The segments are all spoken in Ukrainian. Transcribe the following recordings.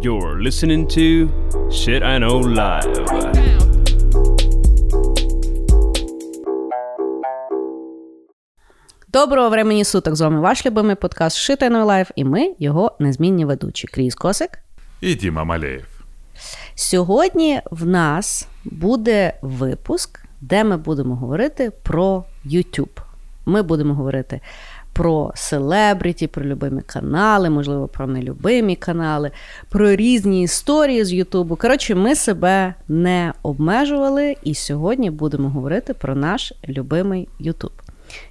You're listening to Shit I Know Live. Доброго времені суток! З вами ваш любимий подкаст Shit I Know Live і ми його незмінні ведучі. Кріс Косик. І Діма Малеєв. Сьогодні в нас буде випуск, де ми будемо говорити про YouTube. Ми будемо говорити про селебріті, про любимі канали, можливо, про нелюбимі канали, про різні історії з Ютубу. Коротше, ми себе не обмежували, і сьогодні будемо говорити про наш любимий Ютуб.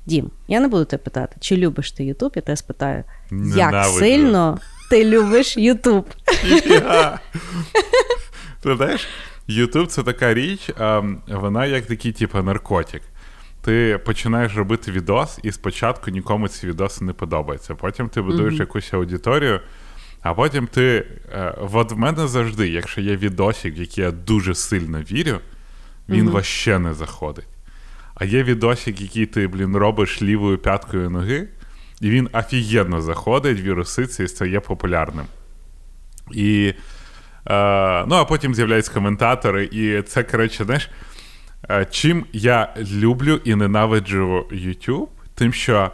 Дім, я не буду тебе питати, чи любиш ти Ютуб, я тебе спитаю, як Ненавиджу. сильно ти любиш Ютуб? Я. Ти знаєш, Ютуб це така річ, а, вона як такий, типу, наркотик. Ти починаєш робити відос, і спочатку нікому ці відоси не подобаються. Потім ти будуєш якусь аудиторію, а потім ти. е, От в мене завжди, якщо є відосик, в який я дуже сильно вірю, він ваще не заходить. А є відосик, який ти, блін, робиш лівою п'яткою ноги, і він офігенно заходить, віруситься і стає популярним. І, е, ну, а потім з'являються коментатори, і це, коротше, знаєш, чим я люблю і ненавиджу YouTube, тим, що,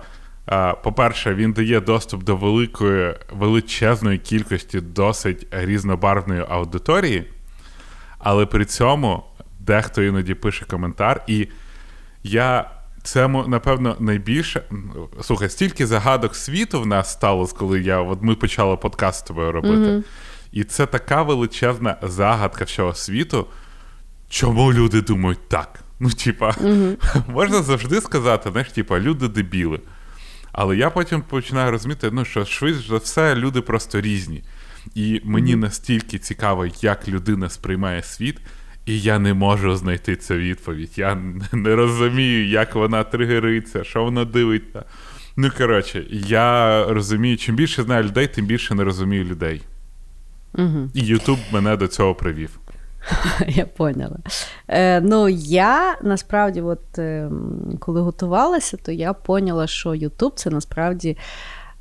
е, по-перше, він дає доступ до великої, величезної кількості досить різнобарвної аудиторії, але при цьому дехто іноді пише коментар, і я. Це напевно найбільше. Слухай, стільки загадок світу в нас сталося, коли я от ми почали подкаст з тобою робити. І це така величезна загадка всього світу. Чому люди думають так? Ну, типа, можна завжди сказати, знаєш, типа, люди дебіли. Але я потім починаю розуміти, ну, що швидше за все, люди просто різні. І мені настільки цікаво, як людина сприймає світ, і я не можу знайти цю відповідь. Я не розумію, як вона тригериться, що вона дивиться. Ну, коротше, я розумію, чим більше знаю людей, тим більше не розумію людей. Угу. І Ютуб мене до цього привів. Я поняла. Е, ну, я насправді, от, е, коли готувалася, то я поняла, що Ютуб це насправді.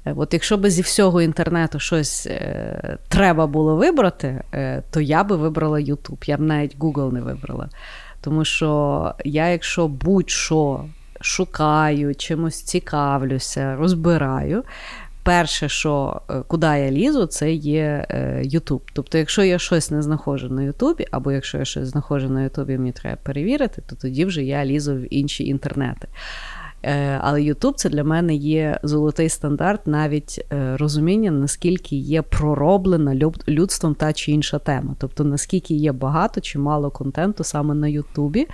е, От якщо би зі всього інтернету щось е, треба було вибрати, е, то я би вибрала Ютуб. Я б навіть Google не вибрала. Тому що я, якщо будь-що шукаю, чимось цікавлюся, розбираю. Перше, що е, куди я лізу, це є е, YouTube. Тобто, якщо я щось не знаходжу на Ютубі, або якщо я щось знаходжу на Ютубі, мені треба перевірити, то тоді вже я лізу в інші інтернети. Е, Але YouTube це для мене є золотий стандарт, навіть е, розуміння, наскільки є пророблена людством та чи інша тема. Тобто, наскільки є багато чи мало контенту саме на Ютубі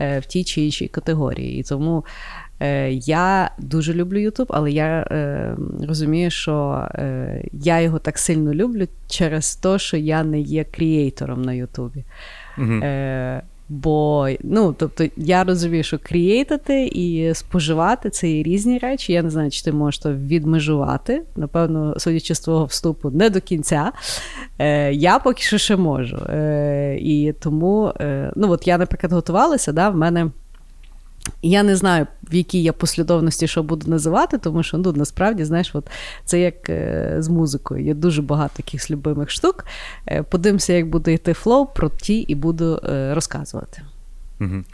е, в тій чи іншій категорії. І тому е, я дуже люблю Ютуб, але я е, розумію, що е, я його так сильно люблю через те, що я не є кріейтором на Ютубі. Е, Бо ну, тобто я розумію, що крієйтити і споживати це є різні речі. Я не знаю, чи ти можеш то відмежувати. Напевно, судячи з твого вступу, не до кінця. Е, Я поки що ще можу. Е, І тому, е, ну от я, наприклад, готувалася, да, в мене. Я не знаю, в якій я послідовності що буду називати, тому що ну, насправді, знаєш, от це як е, з музикою. Є дуже багато таких любимих штук. Е, подивимося, як буде йти flow, про ті і буду е, розказувати. Угу.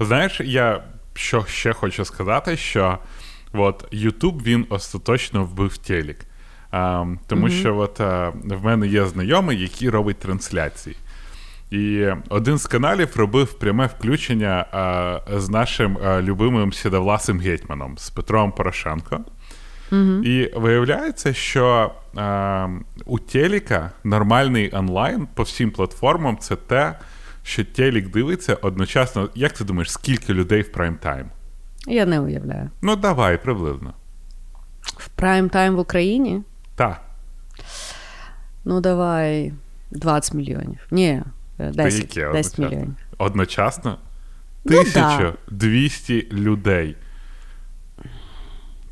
Знаєш, я що ще хочу сказати, що от YouTube він остаточно вбив телек. А, тому що от, а, в мене є знайомий, який робить трансляції. І один з каналів робив пряме включення а, з нашим а, любимим сідовласим гетьманом з Петром Порошенко. І виявляється, що а, у телека нормальний онлайн по всім платформам це те, що телек дивиться одночасно. Як ти думаєш, скільки людей в прайм-тайм? Я не уявляю. Ну, давай, приблизно. В прайм-тайм в Україні? Так. Ну, давай 20 мільйонів. Ні, е, 10, яке 10 одночасно? мільйонів. Одночасно? Ну, 1200 людей.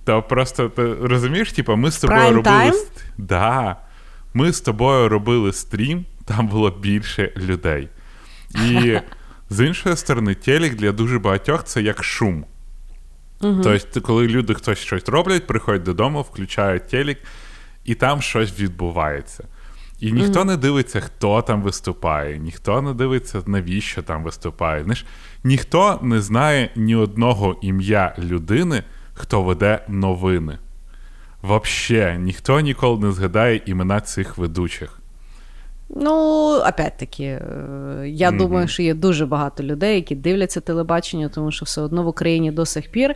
Та просто ти розумієш, типу, ми з тобою Prime робили. time? Да. Ми з тобою робили стрім, там було більше людей. І з іншої сторони, телек для дуже багатьох це як шум. Тобто, коли люди хтось щось роблять, приходять додому, включають телек, і там щось відбувається. І ніхто mm-hmm. не дивиться, хто там виступає, ніхто не дивиться, навіщо там виступає. Знаєш, Ніхто не знає ні одного ім'я людини, хто веде новини. Взагалі, ніхто ніколи не згадає імена цих ведучих. Ну, опять-таки, е, я mm-hmm. думаю, що є дуже багато людей, які дивляться телебачення, тому що все одно в Україні до сих пір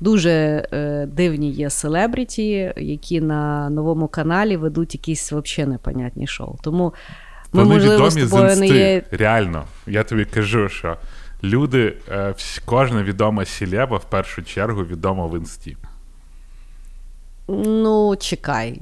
дуже е, дивні є селебріті, які на новому каналі ведуть якісь взагалі непонятні шоу. Тому ми, Вони можливо, відомі з тобою не є. Реально, я тобі кажу, що люди, е, кожна відома сілеба в першу чергу відома в інсті. Ну, чекай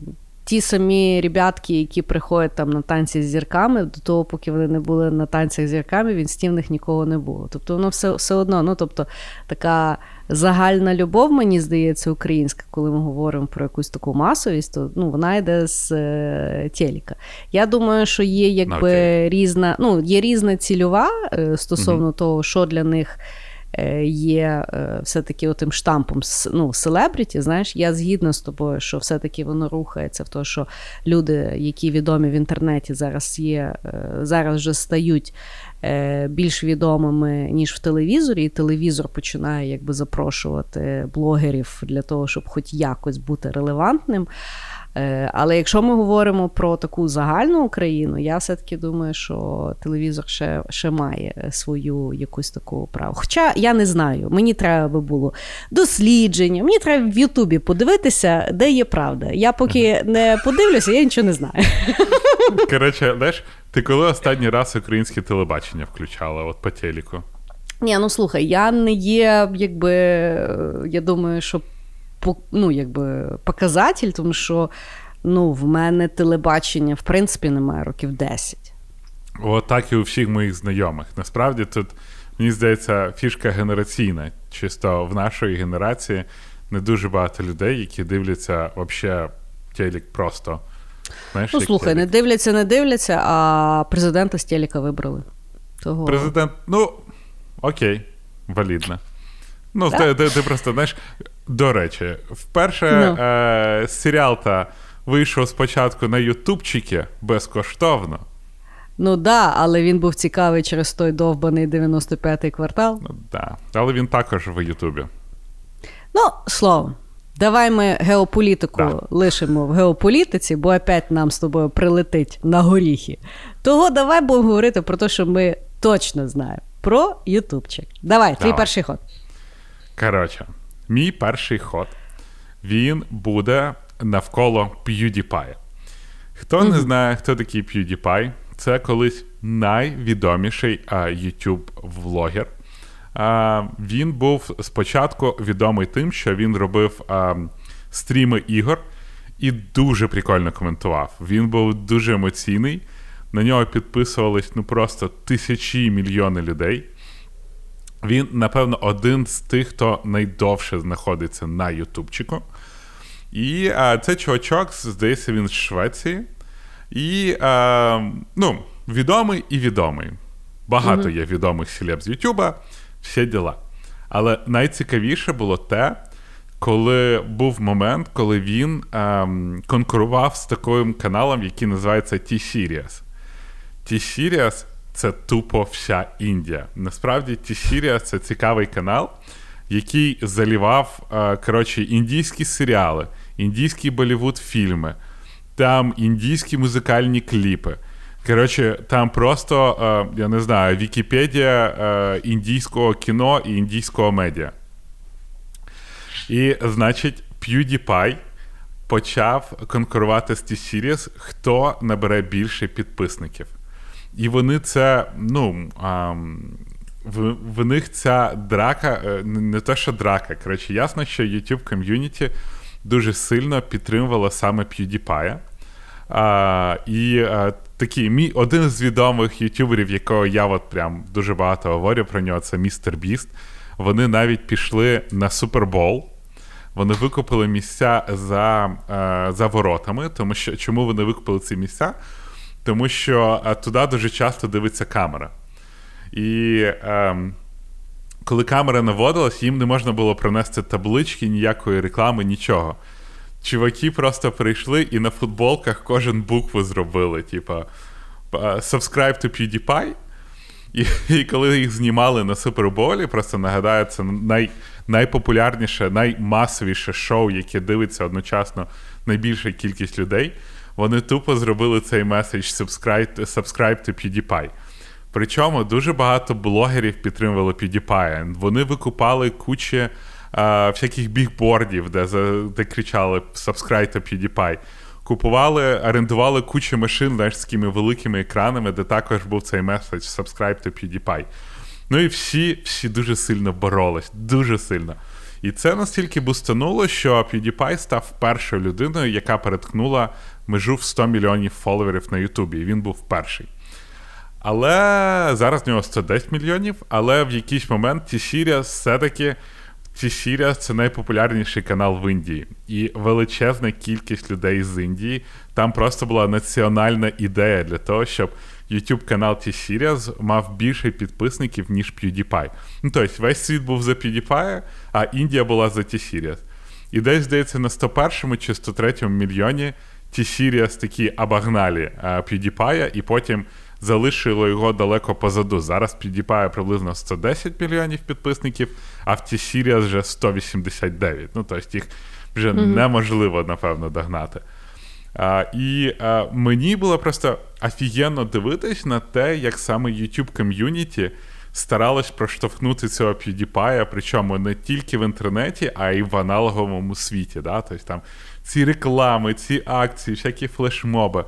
ті самі ребятки, які приходять там на танці з зірками, до того, поки вони не були на танцях з зірками, він стів них нікого не було. Тобто воно все все одно, ну тобто така загальна любов, мені здається, українська, коли ми говоримо про якусь таку масовість, то ну, вона йде з е, телека. Я думаю, що є якби okay. різна, ну, є різна цільова е, стосовно mm-hmm. того, що для них. Е, є е, все-таки отим штампом ну, селебріті, знаєш, я згідна з тобою, що все-таки воно рухається в те, що люди, які відомі в інтернеті, зараз є, е, зараз вже стають більш відомими, ніж в телевізорі, і телевізор починає якби запрошувати блогерів для того, щоб хоч якось бути релевантним. Е, але якщо ми говоримо про таку загальну Україну, я все-таки думаю, що телевізор ще ще має свою якусь таку праву. Хоча я не знаю, мені треба би було дослідження, мені треба в Ютубі подивитися, де є правда. Я поки не подивлюся, я нічого не знаю. Коротше, знаєш, ти коли останній раз українське телебачення включала от по телеку? Ні, ну слухай, я не є, якби я думаю, що ну, якби, показатель, тому що ну, в мене телебачення, в принципі, немає років 10. О, так і у всіх моїх знайомих. Насправді тут, мені здається, фішка генераційна. Чисто в нашої генерації не дуже багато людей, які дивляться взагалі телек просто. Знаєш, Ну, слухай, телек. не дивляться, не дивляться, а президента з телека вибрали. Того... Президент, ну, окей, валідно. Ну, ти, ти, ти просто знаєш, до речі, вперше no. Ну. е, серіал та вийшов спочатку на Ютубчики безкоштовно. Ну да, але він був цікавий через той довбаний 95-й квартал. Ну да. Але він також в Ютубі. Ну, словом, давай ми геополітику да. лишимо в геополітиці, бо опять нам з тобою прилетить на горіхи. Того давай будемо говорити про те, що ми точно знаємо. Про Ютубчик. Давай, давай. твій перший ход. Коротше, мій перший ход він буде навколо PewDiePie. Хто mm-hmm. не знає, хто такий PewDiePie, це колись найвідоміший а, YouTube-влогер. А, Він був спочатку відомий тим, що він робив а, стріми ігор і дуже прикольно коментував. Він був дуже емоційний. На нього підписувались ну просто тисячі мільйони людей. Він, напевно, один з тих, хто найдовше знаходиться на Ютубчику. І а, це чувачок, здається, він з Швеції. І а, ну, відомий і відомий. Багато mm-hmm. є відомих селеб з Ютуба, всі діла. Але найцікавіше було те, коли був момент, коли він а, конкурував з таким каналом, який називається T-Series. T-Series це тупо вся Індія. Насправді, Тішірія це цікавий канал, який залівав е, коротше, індійські серіали, індійські Болівуд-фільми, там індійські музикальні кліпи. Коротше, там просто, е, я не знаю, Вікіпедія е, індійського кіно і індійського медіа. І, значить, PewDiePie почав конкурувати з T-Series, хто набере більше підписників. І вони це, ну. А, в, в них ця драка, е, не те, що драка. Коротше, ясно, що YouTube ком'юніті дуже сильно підтримувала саме PewDiePie. А, І а, такий мій один з відомих ютуберів, якого я от прям дуже багато говорю про нього, це Містер Біст. Вони навіть пішли на Супербол. Вони викупили місця за за воротами. Тому що чому вони викупили ці місця? Тому що е, туди дуже часто дивиться камера. І ем, коли камера наводилась, їм не можна було принести таблички, ніякої реклами, нічого. чуваки просто прийшли і на футболках кожен букву зробили. Типа subscribe to PewDiePie. І і коли їх знімали на Суперболі, просто нагадаю, це най, найпопулярніше, наймасовіше шоу, яке дивиться одночасно найбільша кількість людей. Вони тупо зробили цей меседж subscribe, subscribe to PewDiePie. Причому дуже багато блогерів підтримували PewDiePie. Вони викупали кучу а, всяких бігбордів, де де кричали subscribe to PewDiePie. Купували, орендували кучу машин знаєш, з такими великими екранами, де також був цей меседж subscribe to PewDiePie. Ну і всі всі дуже сильно боролись, дуже сильно. І це настільки бустануло, що PewDiePie став першою людиною, яка переткнула межу в 100 мільйонів фоловерів на Ютубі. І він був перший. Але зараз в нього 110 мільйонів, але в якийсь момент T-Series все-таки T-Series це найпопулярніший канал в Індії. І величезна кількість людей з Індії. Там просто була національна ідея для того, щоб YouTube канал T-Series мав більше підписників, ніж PewDiePie. Ну, тобто, весь світ був за PewDiePie, а Індія була за T-Series. І десь, здається, на 101 чи 103 мільйоні T-Series такі обогнали PewDiePie, і потім залишило його далеко позаду. Зараз PewDiePie приблизно 110 мільйонів підписників, а в T-Series вже 189. Ну, тобто їх вже mm-hmm. неможливо, напевно, догнати. А, І а, мені було просто офігенно дивитись на те, як саме YouTube ком'юніті старалось проштовхнути цього PewDiePie, причому не тільки в інтернеті, а й в аналоговому світі. Да? Тобто там ці реклами, ці акції, всякі флешмоби.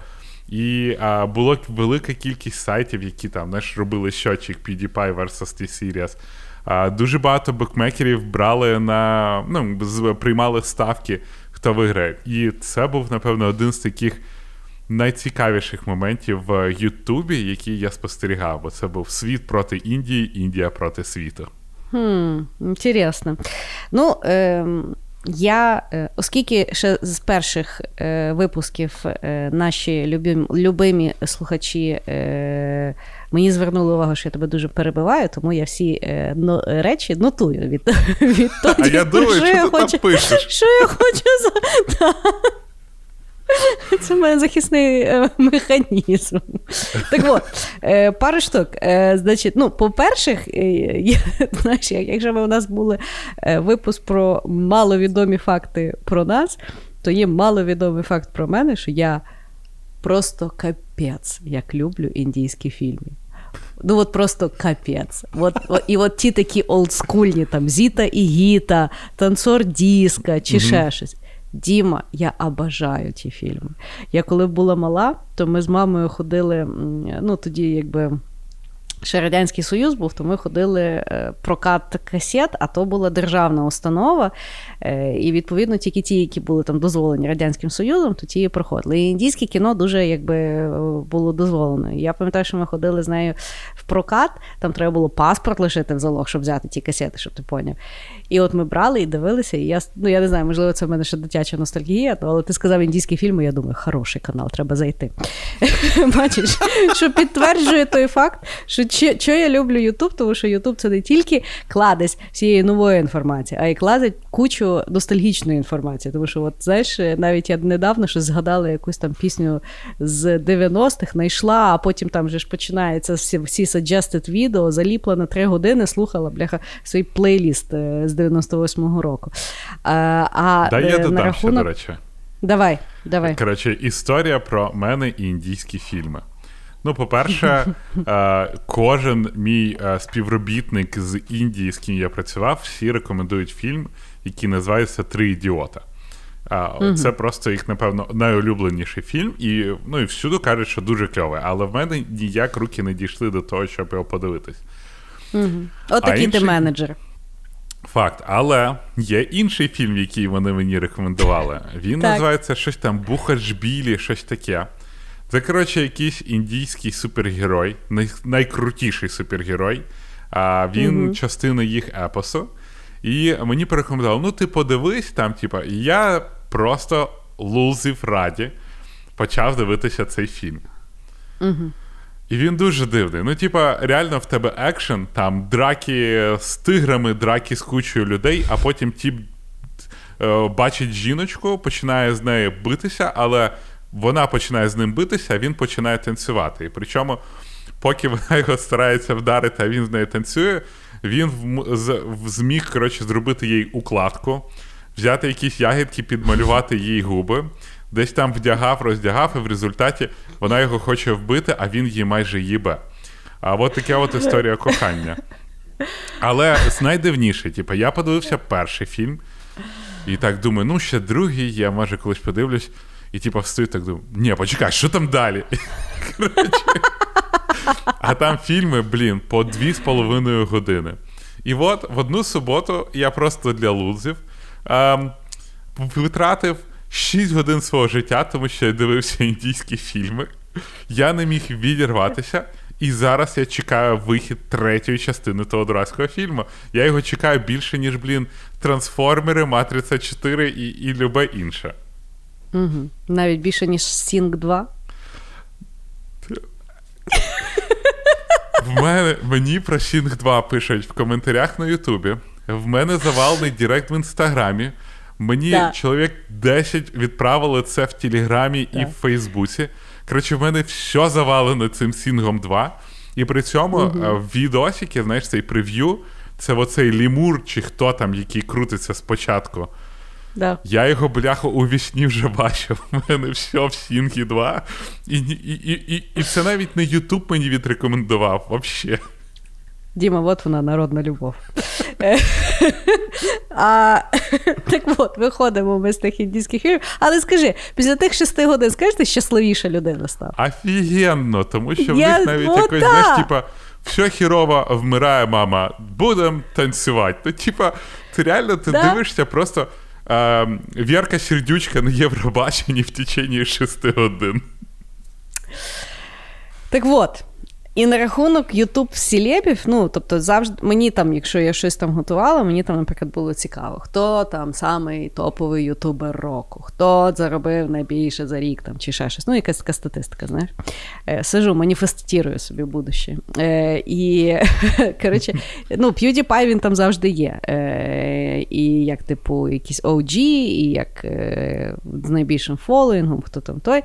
І а, була велика кількість сайтів, які там знаєш, робили щочик PewDiePie versus T-Series. А, Дуже багато букмекерів брали на ну, приймали ставки, хто виграє. І це був, напевно, один з таких найцікавіших моментів в Ютубі, який я спостерігав, бо це був світ проти Індії, Індія проти світу. Хм, Інтересно. Ну, е, я, оскільки ще з перших е, випусків е, наші любим, любимі слухачі е, мені звернули увагу, що я тебе дуже перебиваю, тому я всі е, но, речі нотую від, від тоді, А я думаю, що, я хочу, пишеш? Що я хочу за. Це мене захисний е, механізм. Так от, е, пару штук. Е, значить, ну, по-перше, знаєш, якщо б у нас були випуск про маловідомі факти про нас, то є маловідомий факт про мене, що я просто капець, як люблю індійські фільми. Ну, от просто капець. От, от, І от ті такі олдскульні, там Зіта і Гіта, танцор Діска чи ще щось. Діма, я обожаю ті фільми. Я коли була мала, то ми з мамою ходили, ну тоді якби. Ще Радянський Союз був, то ми ходили е, прокат касет, а то була державна установа. Е, і, відповідно, тільки ті, які були там дозволені Радянським Союзом, то ті проходили. І індійське кіно дуже якби було дозволено. Я пам'ятаю, що ми ходили з нею в прокат, там треба було паспорт лишити в залог, щоб взяти ті касети, щоб ти поняв. І от ми брали і дивилися. І я ну я не знаю, можливо, це в мене ще дитяча ностальгія, але ти сказав індійські фільми, я думаю, хороший канал, треба зайти. Бачиш, що підтверджує той факт, що що я люблю Ютуб, тому що Ютуб це не тільки кладець всієї нової інформації, а й кладить кучу ностальгічної інформації. Тому що, от знаєш, навіть я недавно щось згадала якусь там пісню з 90-х, знайшла, а потім там вже ж починається всі всі suggested відео, заліпла на три години, слухала бляха свій плейліст е, з 98-го року. А, а да, я е, додам рахунок... ще, до речі. Давай, давай. Коротше, історія про мене і індійські фільми. Ну, по-перше, е, кожен мій співробітник з Індії, з ким я працював, всі рекомендують фільм, який називається Три ідіота. Uh, це просто їх, напевно, найулюбленіший фільм, і ну, і всюди кажуть, що дуже кльовий. Але в мене ніяк руки не дійшли до того, щоб його подивитись. Отакий ти менеджер. Факт, але є інший фільм, який вони мені рекомендували. Він називається щось там Бухаджбілі, щось таке. Це, коротше, якийсь індійський супергерой, най- найкрутіший супергерой. А Він угу. частина їх епосу. І мені порекомендували: ну, ти подивись там, типа, і я просто лузив раді почав дивитися цей фільм. Угу. І він дуже дивний. Ну, типа, реально в тебе екшен, там драки з тиграми, драки з кучою людей, а потім ті е, бачить жіночку, починає з нею битися, але вона починає з ним битися, а він починає танцювати. І причому, поки вона його старається вдарити, а він з нею танцює, він зміг коротше, зробити їй укладку, взяти якісь ягідки, підмалювати їй губи. Десь там вдягав, роздягав, і в результаті вона його хоче вбити, а він її майже їбе. А от така от історія кохання. Але найдивніше, типу, я подивився перший фільм, і так думаю, ну ще другий, я може колись подивлюсь. І типу, встаю так думаю, ні, почекай, що там далі? А там фільми, блін, по дві з половиною години. І от в одну суботу я просто для лузів ем, витратив 6 годин свого життя, тому що я дивився індійські фільми. Я не міг відірватися. І зараз я чекаю вихід третьої частини того дурацького фільму. Я його чекаю більше, ніж, блін, трансформери, Матриця 4 і і любе інше. Угу. Навіть більше, ніж Сінг 2. В мене мені про Sing 2 пишуть в коментарях на Ютубі. В мене завалений Direct в інстаграмі. Мені да. чоловік 10 відправили це в Телеграмі да. і в Фейсбуці. Коротше, в мене все завалено цим Sing ом 2. І при цьому угу. відосики, знаєш, цей прев'ю, це оцей лімур, чи хто там, який крутиться спочатку. Да. Я його, бляху, у вісні вже бачив. У мене все в Sing і 2. І і, і, і, і це навіть не Ютуб мені відрекомендував взагалі. Діма, от вона народна любов. а, Так от, виходимо ми з тих індійських фільмів. Але скажи, після тих шести годин, скажеш, ти щасливіша людина став? Офігенно, тому що в них навіть якось, знаєш, типа, все хірово вмирає мама, будемо танцювати. То, типа, ти реально ти да? дивишся просто. Вірка Сердючка на Євробаченні в течение 6 годин. Так от. І на рахунок Ютуб селебів, ну тобто завжди мені там, якщо я щось там готувала, мені там, наприклад, було цікаво, хто там самий топовий ютубер року, хто заробив найбільше за рік там чи ще щось. Ну, якась така статистика, знаєш. Е, Сижу, маніфестірую собі будуще. Е, І коротше, ну, PewDiePie він там завжди є. Е, І як, типу, якийсь OG, і як е, з найбільшим фолоїнгом, хто там той.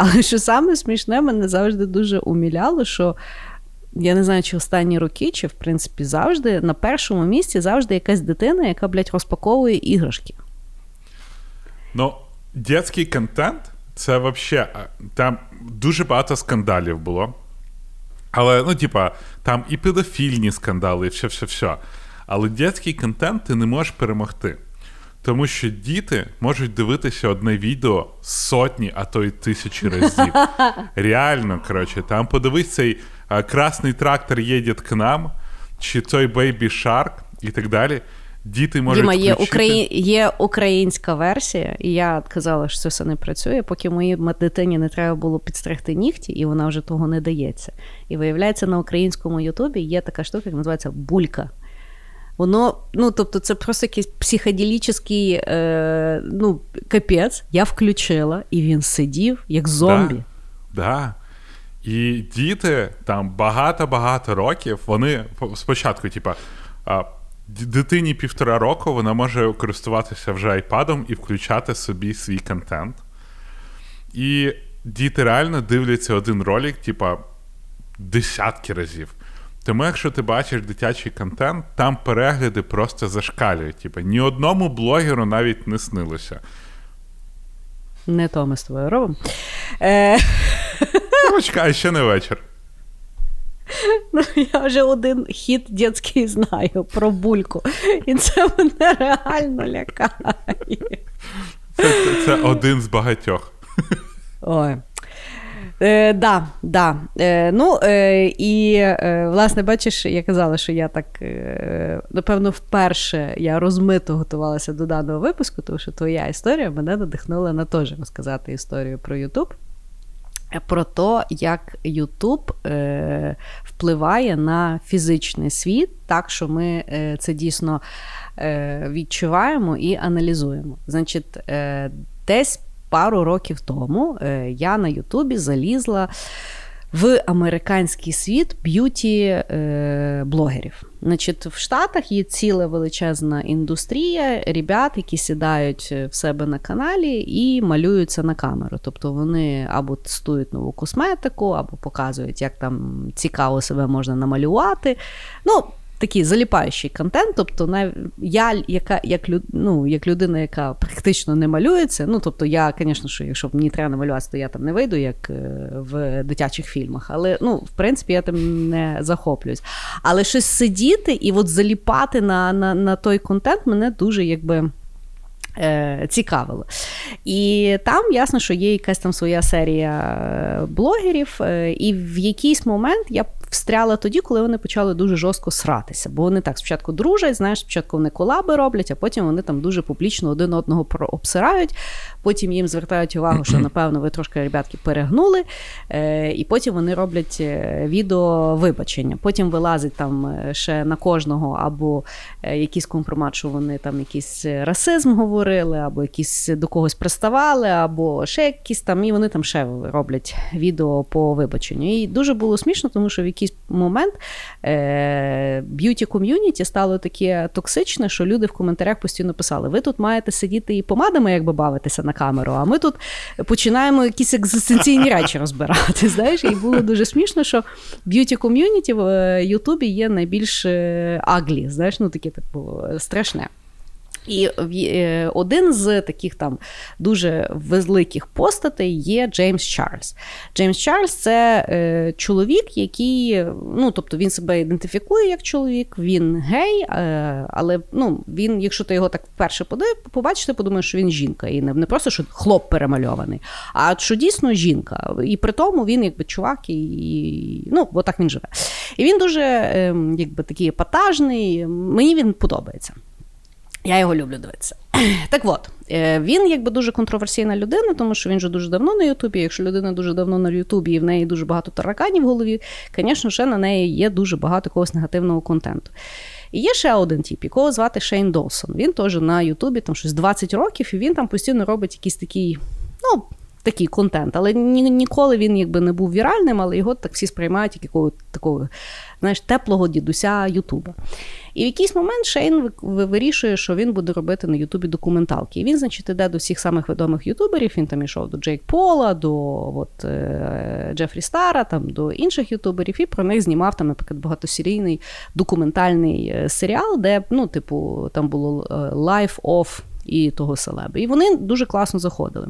Але що саме смішне, мене завжди дуже уміляло, що я не знаю, чи останні роки, чи в принципі завжди на першому місці завжди якась дитина, яка, блядь, розпаковує іграшки. Ну, дитячий контент це взагалі там дуже багато скандалів було. Але, ну, типа, там і педофільні скандали, і все-все-все. Але дитячий контент ти не можеш перемогти. Тому що діти можуть дивитися одне відео сотні, а то й тисячі разів. Реально, коротше, там подивись цей а, красний трактор їде к нам, чи той Baby Shark і так далі. Діти можуть Діма, є включити... Украї... є українська версія, і я казала, що це все не працює, поки моїй дитині не треба було підстригти нігті, і вона вже того не дається. І виявляється, на українському Ютубі є така штука, яка називається булька. Воно, ну тобто, це просто якийсь психоделічний е, ну, капець. Я включила, і він сидів як зомбі. Да, да. І діти там багато-багато років, вони спочатку, типа, дитині півтора року вона може користуватися вже айпадом і включати собі свій контент. І діти реально дивляться один ролик, типа, десятки разів. Тому, якщо ти бачиш дитячий контент, там перегляди просто зашкалюють. Типу, ні одному блогеру навіть не снилося. Не то ми з тобою робимо. Е... Ну, чекай, ще не вечір. Ну, Я вже один хіт дитячий знаю про бульку. І це мене реально лякає. Це, це, це один з багатьох. Ой. Е, Да, да. Е, Ну, е, І, е, власне, бачиш, я казала, що я так, е, напевно, вперше я розмито готувалася до даного випуску, тому що твоя історія мене надихнула на теж розказати історію про Ютуб. Про те, як Ютуб е, впливає на фізичний світ, так що ми е, це дійсно е, відчуваємо і аналізуємо. Значить, е, десь пару років тому е, я на Ютубі залізла в американський світ beauty блогерів. Значить, В Штатах є ціла величезна індустрія ребят, які сідають в себе на каналі і малюються на камеру. Тобто вони або тестують нову косметику, або показують, як там цікаво себе можна намалювати. Ну, такий заліпаючий контент. Тобто, нав... я, яка як люд... ну, як людина, яка практично не малюється. Ну, тобто, я, звісно, що якщо мені треба намалюватися, то я там не вийду, як е, в дитячих фільмах. Але ну, в принципі, я там не захоплююсь. Але щось сидіти і от заліпати на, на, на той контент мене дуже якби. Е, цікавило. І там ясно, що є якась там своя серія е, блогерів, і в якийсь момент я встряла тоді, коли вони почали дуже жорстко сратися. Бо вони так спочатку дружать, знаєш, спочатку вони колаби роблять, а потім вони там дуже публічно один одного обсирають. Потім їм звертають увагу, що напевно ви трошки ребятки перегнули. Е, І потім вони роблять е, відео вибачення. Потім вилазить там е, ще на кожного або е, якийсь компромат, що вони там якийсь расизм говорили, або якісь до когось приставали, або ще якісь там, і вони там ще роблять відео по вибаченню. І дуже було смішно, тому що в якийсь момент beauty community стало таке токсичне, що люди в коментарях постійно писали: ви тут маєте сидіти і помадами, якби бавитися на камеру, а ми тут починаємо якісь екзистенційні речі розбирати. Знаєш, і було дуже смішно, що beauty community в е, Ютубі є найбільш е, ugly, знаєш, ну таке типу страшне. І е, один з таких там дуже великих постатей є Джеймс Чарльз. Джеймс Чарльз це е, чоловік, який, ну тобто він себе ідентифікує як чоловік, він гей, е, але ну, він, якщо ти його так вперше побачиш, ти подумаєш, що він жінка. І не, просто що хлоп перемальований, а що дійсно жінка. І при тому він якби чувак, і, ну, отак він живе. І він дуже е, якби такий епатажний, мені він подобається. Я його люблю дивитися. Так от, е, він якби дуже контроверсійна людина, тому що він вже дуже давно на Ютубі. Якщо людина дуже давно на Ютубі і в неї дуже багато тараканів в голові, звісно, ще на неї є дуже багато якогось негативного контенту. І є ще один тип, якого звати Шейн Долсон. Він теж на Ютубі там щось 20 років, і він там постійно робить якийсь такий, ну. Такий контент, але ні, ніколи він якби не був віральним, але його так всі сприймають як якого такого знаєш, теплого дідуся Ютуба. І в якийсь момент Шейн вирішує, що він буде робити на Ютубі документалки. І він, значить, іде до всіх самих відомих ютуберів. Він там ішов до Джейк Пола, до от, е, Джефрі Стара, там, до інших ютуберів, і про них знімав там, наприклад, багатосерійний документальний е, серіал, де, ну, типу, там було е, Life of і того селеби. І вони дуже класно заходили.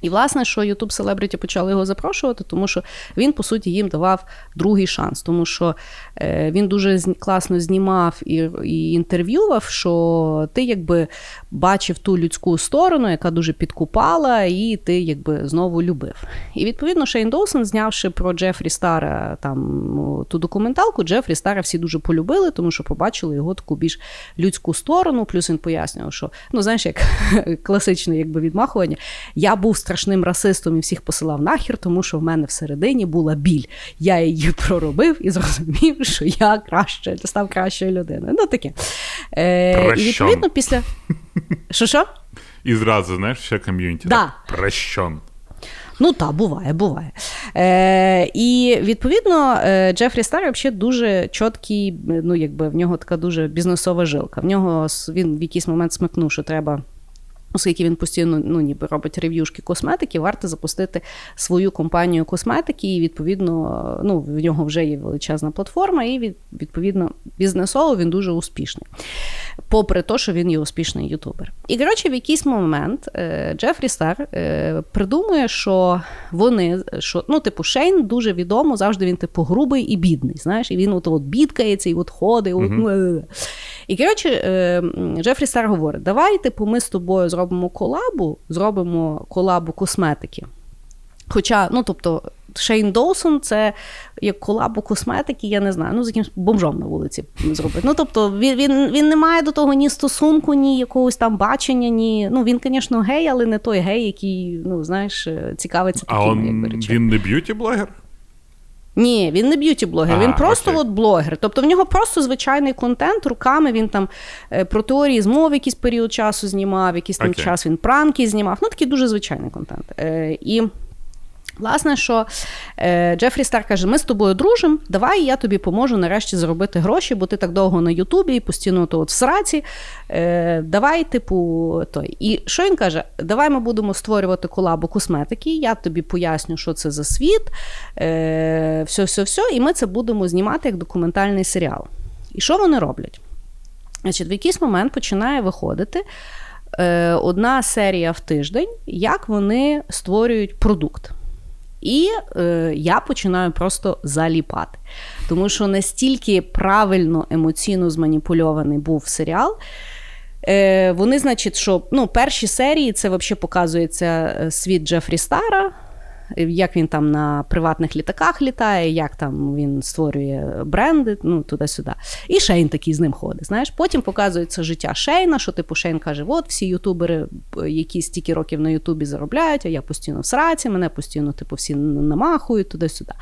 І, власне, що YouTube Celebrity почали його запрошувати, тому що він, по суті, їм давав другий шанс, тому що е, він дуже класно знімав і і інтерв'ював, що ти якби бачив ту людську сторону, яка дуже підкупала, і ти якби знову любив. І відповідно Шейн Доусон, знявши про Джефрі Стара там ту документалку, Джефрі Стара всі дуже полюбили, тому що побачили його таку більш людську сторону. Плюс він пояснював, що ну знаєш, як класичне якби відмахування, я був страшним расистом і всіх посилав нахер, тому що в мене всередині була біль. Я її проробив і зрозумів, що я краще став кращою людиною. Ну таке. Е, І відповідно після. Що що? І зразу, знаєш, ще ком'юніті. Да. Прощон. Ну так, буває, буває. Е, І відповідно е, Джефрі Стар взагалі дуже чіткий, ну якби в нього така дуже бізнесова жилка. В нього він в якийсь момент смикнув, що треба Оскільки він постійно ну, ніби робить рев'юшки косметики, варто запустити свою компанію косметики, і відповідно ну, в нього вже є величезна платформа, і відповідно бізнесово він дуже успішний. Попри те, що він є успішний ютубер. І коротше, в якийсь момент е, Джефрі Стар е, придумує, що вони, що ну, типу, Шейн дуже відомо, завжди він, типу, грубий і бідний. Знаєш, і він от, от бідкається і от ходить. Mm-hmm. І коротше, е, Джефрі Стар говорить: давай, типу, ми з тобою зробимо collab у, зробимо collab у косметики. Хоча, ну тобто, Шейн Доусон це як collab у косметики, я не знаю, ну з якимсь бомжом на вулиці зробити. Ну тобто, він він, він не має до того ні стосунку, ні якогось там бачення, ні. Ну він, звісно, гей, але не той гей, який, ну знаєш, цікавиться таким. А Він не beauty-блогер? Ні, він не beauty-блогер, він просто окей. от блогер. Тобто в нього просто звичайний контент, руками він там е, про теорії змов якийсь період часу знімав, якийсь там окей. час він пранки знімав. Ну такий дуже звичайний контент. Е, і Власне, що е, Джефрі Стар каже: ми з тобою дружимо, давай я тобі поможу нарешті заробити гроші, бо ти так довго на Ютубі і постійно то от в сраці. Е, Давай, типу, той. І що він каже? Давай ми будемо створювати collab у косметики. Я тобі поясню, що це за світ, е, все, все, все, і ми це будемо знімати як документальний серіал. І що вони роблять? Значить, в якийсь момент починає виходити. Е, одна серія в тиждень, як вони створюють продукт. І е, я починаю просто заліпати. Тому що настільки правильно емоційно зманіпульований був серіал. Е, Вони, значить, що ну, перші серії це взагалі показується е, світ Джефрі Стара як він там на приватних літаках літає, як там він створює бренди, ну туди-сюди. І Шейн такий з ним ходить. Знаєш, потім показується життя Шейна, що типу Шейн каже: от всі ютубери, які стільки років на Ютубі заробляють, а я постійно в сраці, мене постійно, типу, всі намахують туди-сюди.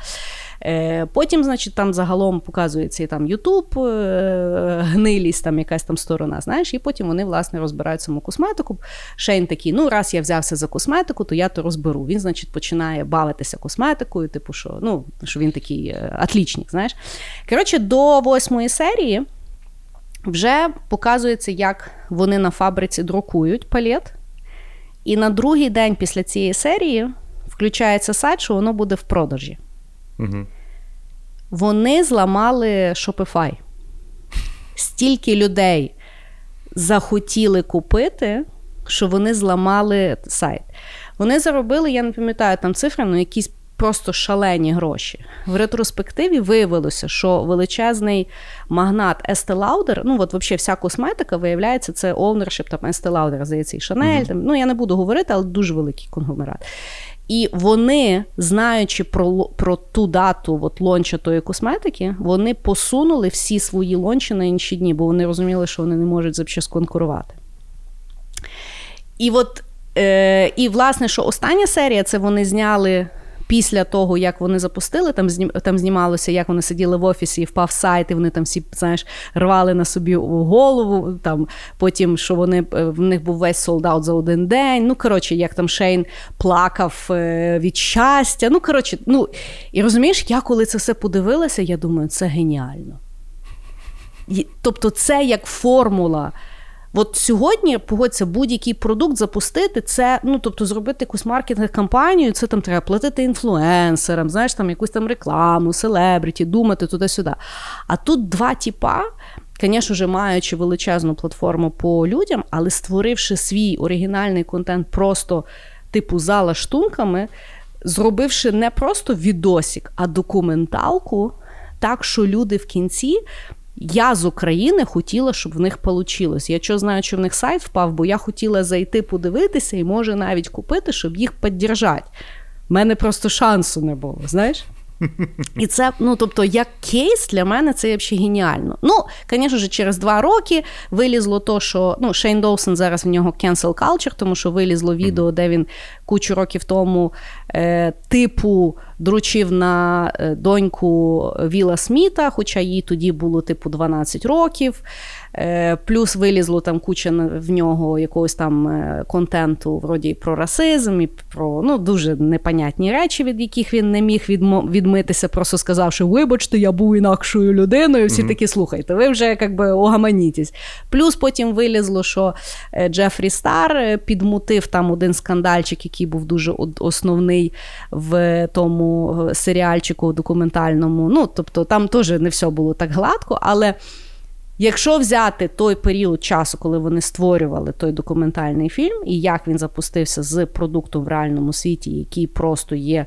Е, потім, значить, там загалом показується і там Ютуб, е, гнилість, там якась там сторона, знаєш, і потім вони, власне, розбирають саму косметику. Шейн такий, ну, раз я взявся за косметику, то я то розберу. Він, значить, починає бавитися косметикою, типу, що ну, що він такий атлічник, знаєш. Коротше, до восьмої серії вже показується, як вони на фабриці друкують палет. І на другий день після цієї серії включається сайт, що воно буде в продажі. Угу. Вони зламали Shopify. Стільки людей захотіли купити, що вони зламали сайт. Вони заробили, я не пам'ятаю там цифри, ну якісь просто шалені гроші. В ретроспективі виявилося, що величезний магнат Estee Lauder, ну от взагалі вся косметика, виявляється, це ownership там Estee Lauder, здається, і Chanel, mm-hmm. там, ну я не буду говорити, але дуже великий конгломерат. І вони, знаючи про про ту дату от, лонча тої косметики, вони посунули всі свої лончі на інші дні, бо вони розуміли, що вони не можуть взагалі конкурувати. І от, е, і власне, що остання серія це вони зняли після того, як вони запустили, там там знімалося, як вони сиділи в офісі і впав сайт, і вони там всі знаєш, рвали на собі голову. Там Потім, що вони е, в них був весь солдат за один день. Ну, коротше, як там Шейн плакав е, від щастя. Ну, коротше, ну і розумієш, я коли це все подивилася, я думаю, це геніально. Тобто, це як формула. От сьогодні погодься будь-який продукт запустити, це ну тобто зробити якусь маркетинг кампанію, це там треба платити інфлюенсерам, знаєш, там якусь там рекламу, селебриті, думати туди-сюди. А тут два типа. Звісно ж, маючи величезну платформу по людям, але створивши свій оригінальний контент просто типу за лаштунками, зробивши не просто відосік, а документалку, так що люди в кінці я з України хотіла, щоб в них вийшло. Я що знаю, що в них сайт впав, бо я хотіла зайти подивитися і може навіть купити, щоб їх піддержати. У мене просто шансу не було, знаєш? І це, ну тобто, як кейс для мене це взагалі геніально. Ну, звісно ж, через два роки вилізло то, що ну, Шейн Доусон зараз в нього cancel culture, тому що вилізло відео, де він кучу років тому типу дручив на е, доньку Віла Сміта, хоча їй тоді було типу 12 років. Е, плюс вилізло там куча в нього якогось там е, контенту, вроді про расизм і про ну, дуже непонятні речі, від яких він не міг відмитися, просто сказавши, вибачте, я був інакшою людиною. Всі mm-hmm. такі слухайте, ви вже якби огаманітесь. Плюс потім вилізло, що Джефрі Стар підмутив там один скандальчик, який був дуже основний в тому серіальчику документальному. Ну, тобто там теж не все було так гладко, але. Якщо взяти той період часу, коли вони створювали той документальний фільм, і як він запустився з продуктом в реальному світі, який просто є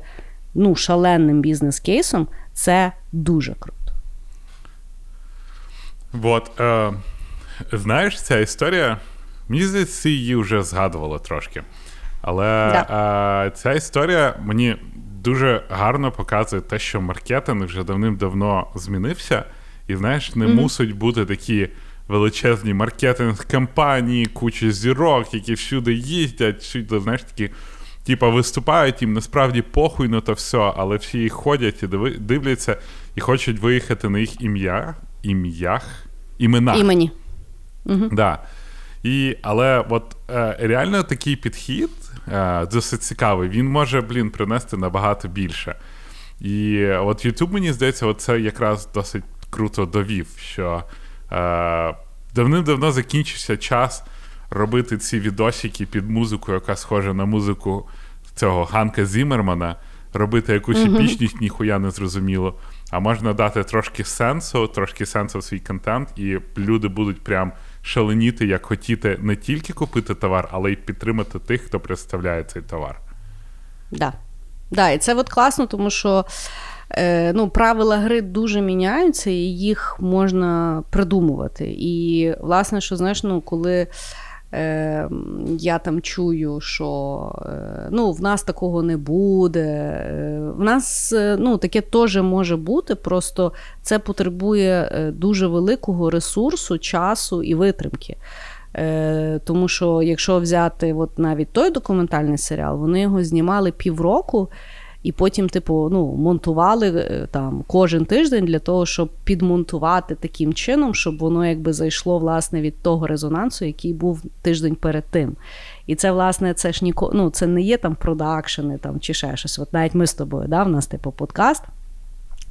ну, шаленим бізнес-кейсом, це дуже круто. От, е, знаєш, ця історія, мені здається, її вже згадували трошки. Але да. е, ця історія мені дуже гарно показує те, що маркетинг вже давним-давно змінився. І знаєш, не mm-hmm. мусить бути такі величезні маркетинг-кампанії, куча зірок, які всюди їздять, всюди, знаєш, такі. Типа виступають їм насправді похуй на то все, але всі їх ходять і дивляться і хочуть виїхати на їх ім'я, ім'ях, іменах. Імені. Угу. Да. І, Але от е, реально такий підхід е, досить цікавий, він може, блін, принести набагато більше. І от YouTube, мені здається, це якраз досить круто довів, що е, давним-давно закінчився час робити ці відосики під музику, яка схожа на музику цього Ганка Зімермана, робити якусь uh-huh. епічність, ніхуя не зрозуміло. А можна дати трошки сенсу, трошки сенсу в свій контент, і люди будуть прям шаленіти, як хотіти не тільки купити товар, але й підтримати тих, хто представляє цей товар. Да. Да, і це от класно, тому що е, ну, правила гри дуже міняються, і їх можна придумувати. І, власне, що знаєш, ну, коли. Е, я там чую, що е, ну, в нас такого не буде. Е, в нас ну, таке теж може бути, просто це потребує дуже великого ресурсу, часу і витримки. Тому що, якщо взяти от навіть той документальний серіал, вони його знімали півроку і потім, типу, ну, монтували е, там кожен тиждень для того, щоб підмонтувати таким чином, щоб воно якби зайшло власне від того резонансу, який був тиждень перед тим. І це, власне, це ж ніко, ну, це не є там продакшени там, чи ще щось. От навіть ми з тобою, да, в нас типу подкаст.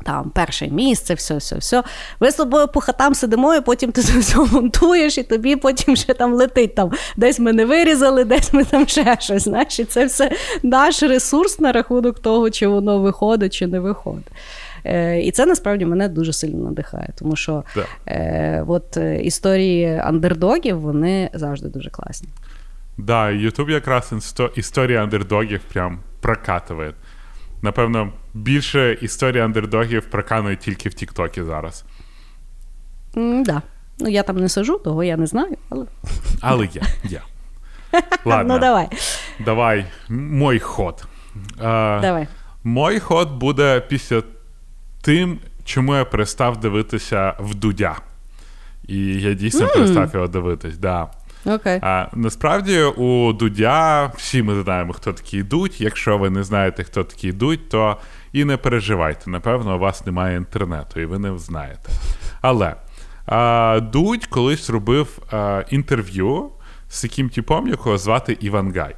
Там перше місце, все, все, все. Ви з тобою по хатам сидимо, і потім ти це все монтуєш, і тобі потім ще там летить. Там Десь ми не вирізали, десь ми там ще щось. Знаєш, І це все наш ресурс на рахунок того, чи воно виходить, чи не виходить. Е, І це насправді мене дуже сильно надихає, тому що е, от е, історії андердогів вони завжди дуже класні. Так, да, Ютуб якраз історія андердогів прям прокатує. Напевно, більше історії андердогів проканують тільки в Тіктокі зараз. Так. Mm, да. Ну, я там не сижу, того я не знаю, але. Але я. я. Ладно. Ну, давай. Давай, мой ход. А, давай. Мой ход буде після тим, чому я перестав дивитися в Дудя. І я дійсно mm. перестав його дивитись. Да. Okay. А насправді у Дудя всі ми знаємо, хто такі йдуть. Якщо ви не знаєте, хто такі йдуть, то і не переживайте. Напевно, у вас немає інтернету, і ви не знаєте. Але а, Дудь колись робив а, інтерв'ю з таким типом, якого звати Іван Гай.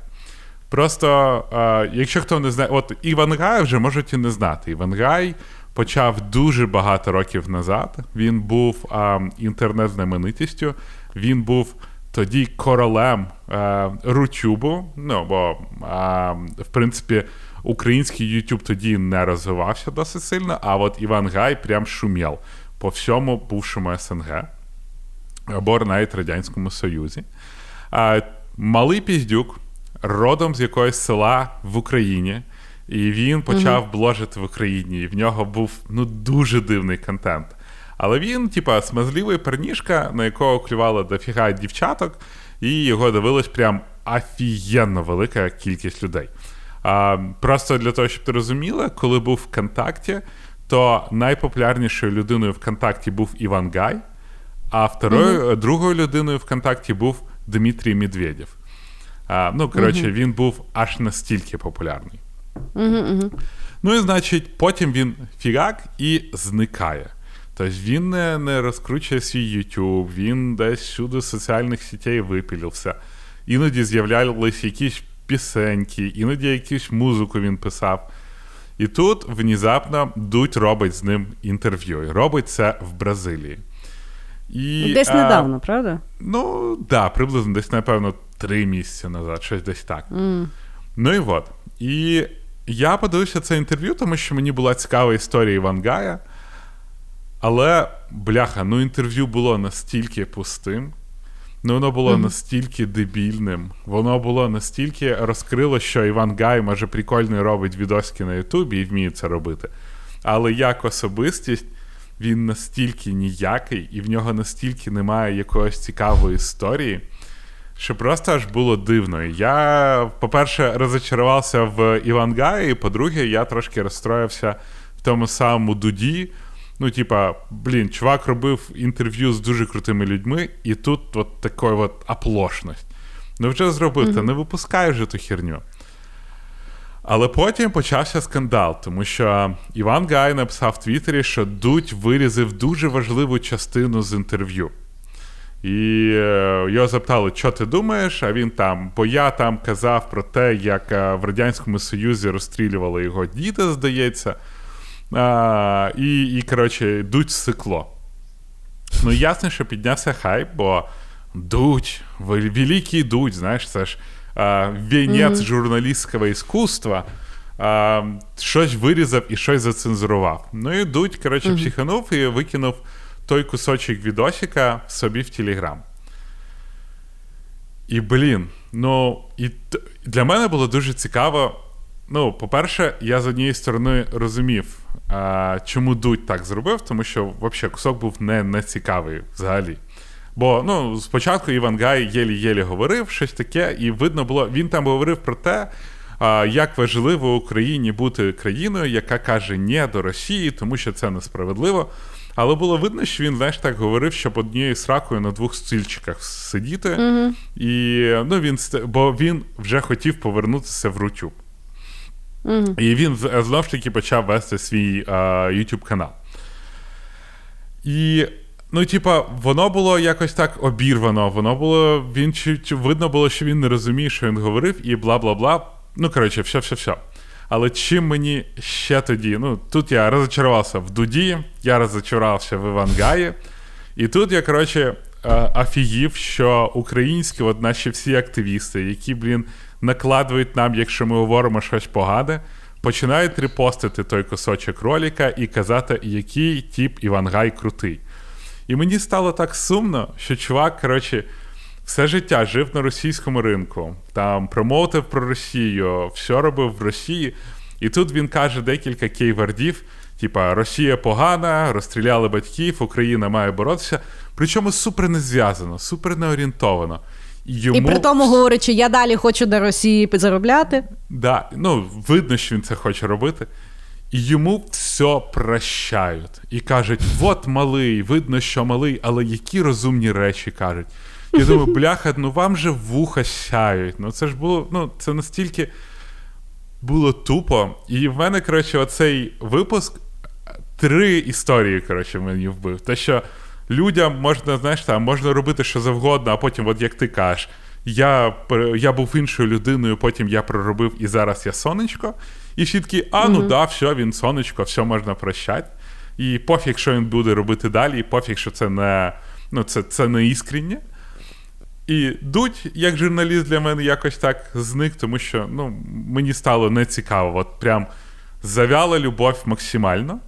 Просто, а, якщо хто не знає, от Іван Гай вже можуть і не знати. Іван Гай почав дуже багато років назад. Він був інтернет-знаменитістю, він був тоді королем е, Рутюбу. Ну, бо, е, в принципі, український YouTube тоді не розвивався досить сильно, а от Іван Гай прям шумів по всьому бувшому СНГ або навіть Радянському Союзі. Малий Піздюк, родом з якогось села в Україні. І він почав mm-hmm. бложити в Україні. І в нього був ну дуже дивний контент. Але він, типа, смазливий перніжка, на якого клювало дофіга дівчаток, і його дивилась прям офігенно велика кількість людей. А, Просто для того, щоб ти розуміла, коли був ВКонтакті, то найпопулярнішою людиною ВКонтакті був Іван Гай, а второю, mm-hmm. другою людиною ВКонтакті був Дмитрій Медведєв. А, Ну, коротше, mm-hmm. він був аж настільки популярний. Ну і значить, потім він фігак і зникає. Тобто він не не розкручує свій YouTube, він десь всюди з соціальних сітей випілився. Іноді з'являлись якісь пісеньки, іноді якусь музику він писав. І тут внезапно Дудь робить з ним інтерв'ю. І робить це в Бразилії. І, Десь а, недавно, правда? Ну, так, да, приблизно десь, напевно, три місяці назад, щось десь так. Mm. Ну і от. І я подивився це інтерв'ю, тому що мені була цікава історія Івангая. Але, бляха, ну інтерв'ю було настільки пустим, ну воно було mm-hmm. настільки дебільним, воно було настільки розкрило, що Іван Гай може прикольно робить відоски на Ютубі і вміє це робити. Але як особистість, він настільки ніякий, і в нього настільки немає якоїсь цікавої історії, що просто аж було дивно. Я, по-перше, розочарувався в Іван Гаї, і по-друге, я трошки розстроївся в тому самому Дуді. Ну, типа, блін, чувак робив інтерв'ю з дуже крутими людьми, і тут от така от оплошність. Ну, вже зробив, mm-hmm. та не випускай вже ту херню. Але потім почався скандал, тому що Іван Гай написав в Твіттері, що Дудь вирізав дуже важливу частину з інтерв'ю. І е, його запитали, що ти думаєш? А він там, бо я там казав про те, як е, в Радянському Союзі розстрілювали його діти, здається. А, І, і коротше, дуть сикло. Ну, ясно, що піднявся хайп, бо дуть, великий дуть, знаєш, це ж а, вінець mm-hmm. журналістського іскусства. А, щось вирізав і щось зацензурував. Ну і дуть, коротше, mm-hmm. психанув і викинув той кусочок відосика собі в Телеграм. І, блін, ну, і для мене було дуже цікаво. Ну, по-перше, я з однієї сторони розумів, а, чому Дудь так зробив, тому що взагалі кусок був не, не цікавий взагалі. Бо ну, спочатку Іван Гай єлі-єлі говорив щось таке, і видно було, він там говорив про те, а, як важливо Україні бути країною, яка каже ні до Росії, тому що це несправедливо. Але було видно, що він, знаєш, так говорив, щоб однією сракою на двох стільчиках сидіти. Mm-hmm. І ну, він бо він вже хотів повернутися в Рутюб. Mm-hmm. І він знову ж таки почав вести свій а, YouTube канал. І, ну, типа, воно було якось так обірвано. Воно було. Він чи, чи видно було, що він не розуміє, що він говорив, і бла бла бла. Ну, коротше, все-все-все. Але чим мені ще тоді? Ну, тут я розочарувався в Дуді, я розочарувався в Івангаї. І тут я, коротше, офігів, що українські, от наші всі активісти, які, блін, накладують нам, якщо ми говоримо щось погане, починають репостити той кусочок роліка і казати, який тип Івангай крутий. І мені стало так сумно, що чувак, коротше, все життя жив на російському ринку, там промовтив про Росію, все робив в Росії. І тут він каже декілька кейвардів: типа Росія погана, розстріляли батьків, Україна має боротися. Причому супер не зв'язано, супер не орієнтовано. Йому... І при тому говорячи, я далі хочу до Росії заробляти. Да, ну, видно, що він це хоче робити. І йому все прощають. І кажуть: от малий, видно, що малий, але які розумні речі кажуть. Я думаю, бляха, ну вам же вуха сяють. Ну це ж було, ну, це настільки було тупо. І в мене, коротше, оцей випуск три історії, коротше, мені вбив. Те, що людям можна, знаєш, там, можна робити що завгодно, а потім, от як ти кажеш, я я був іншою людиною, потім я проробив, і зараз я сонечко. І всі такі, а ну mm-hmm. да, все, він сонечко, все можна прощати. І пофіг, що він буде робити далі, і пофіг, що це не ну, це, це не іскреннє. І Дудь, як журналіст, для мене якось так зник, тому що ну, мені стало нецікаво. От прям завяла любов максимально.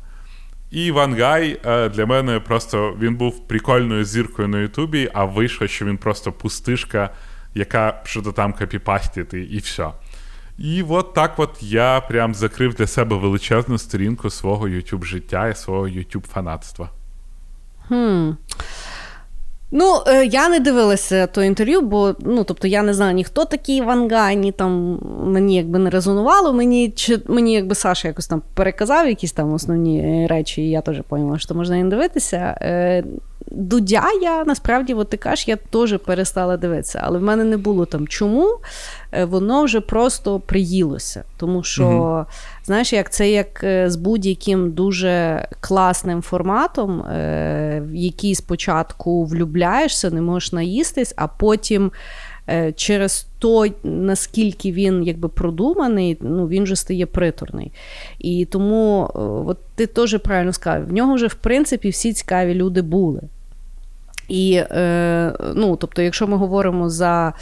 І Іван Гай е, для мене просто він був прикольною зіркою на Ютубі, а вийшло, що він просто пустишка, яка що-то там копіпастить, і все. І от так от я прям закрив для себе величезну сторінку свого YouTube життя і свого YouTube фанатства. Хм. Ну, е, я не дивилася то інтерв'ю, бо ну, тобто я не знаю ні хто такий Іван ні там мені якби не резонувало. Мені чи мені якби Саша якось там переказав якісь там основні речі, і я теж поняла, що можна не дивитися. Дудя я насправді, от ти кажеш, я теж перестала дивитися, але в мене не було там чому. Е, воно вже просто приїлося. Тому що, угу. знаєш, як це як е, з будь-яким дуже класним форматом, е, в який спочатку влюбляєшся, не можеш наїстись, а потім. Через то, наскільки він якби продуманий, ну він же стає приторний. І тому, от ти теж правильно сказав, в нього вже в принципі всі цікаві люди були. І е, ну, тобто, якщо ми говоримо за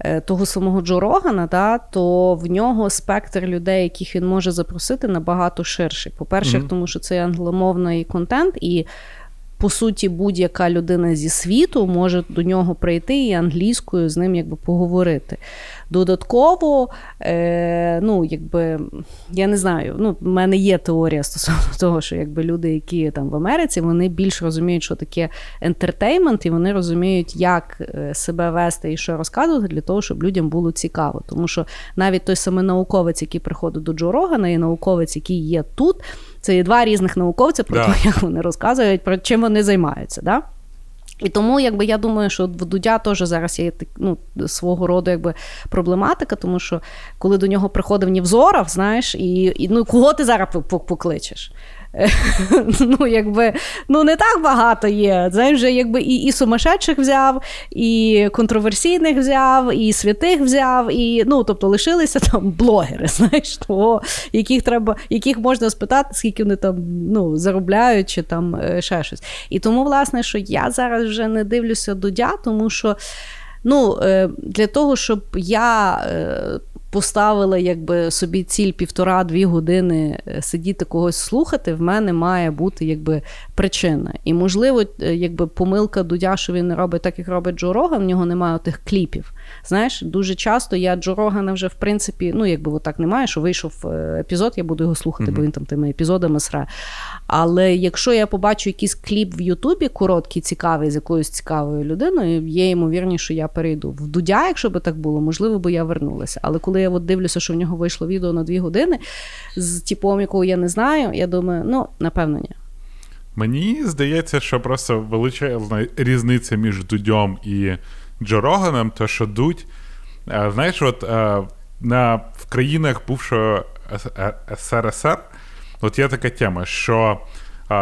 е, того самого Джо Рогана, да, то в нього спектр людей, яких він може запросити, набагато ширший. По-перше, mm-hmm. тому що це англомовний контент, і по суті, будь-яка людина зі світу може до нього прийти і англійською з ним якби поговорити. Додатково, е, ну, якби, я не знаю, ну, в мене є теорія стосовно того, що якби люди, які там в Америці, вони більш розуміють, що таке ентертеймент, і вони розуміють, як е, себе вести і що розказувати для того, щоб людям було цікаво. Тому що навіть той самий науковець, який приходить до Джо Рогана, і науковець, який є тут. Це є два різних науковця про да. те, як вони розказують, про чим вони займаються. Да? І тому, якби я думаю, що в Дудя теж зараз є ну, свого роду якби проблематика, тому що коли до нього приходив Нівзоров, знаєш, і і ну кого ти зараз покличеш? ну, якби, ну, не так багато є. Знаєш, вже якби і і сумасшедших взяв, і контроверсійних взяв, і святих взяв, і ну, тобто лишилися там блогери, знаєш, того, яких треба, яких можна спитати, скільки вони там ну, заробляють, чи там е, ще щось. І тому, власне, що я зараз вже не дивлюся Дудя, тому що. Ну, е, для того, щоб я е, поставила якби собі ціль півтора-дві години е, сидіти когось слухати, в мене має бути якби причина. І, можливо, якби помилка Дудя, що він не робить так, як робить Джо Роган, в нього немає тих кліпів. Знаєш, дуже часто я Джо Рогана вже в принципі, ну якби отак немає, що вийшов епізод, я буду його слухати, mm-hmm. бо він там тими епізодами сра. Але якщо я побачу якийсь кліп в Ютубі, короткий, цікавий, з якоюсь цікавою людиною, є ймовірність, що я перейду. В Дудя, якщо би так було, можливо, би я вернулася. Але коли я от дивлюся, що в нього вийшло відео на дві години з типом, якого я не знаю, я думаю, ну, напевно, ні. Мені здається, що просто величезна різниця між Дудьом і Джо Роганом, то що Дудь, е, знаєш, от е, на, в країнах бувшого СРСР от є така тема, що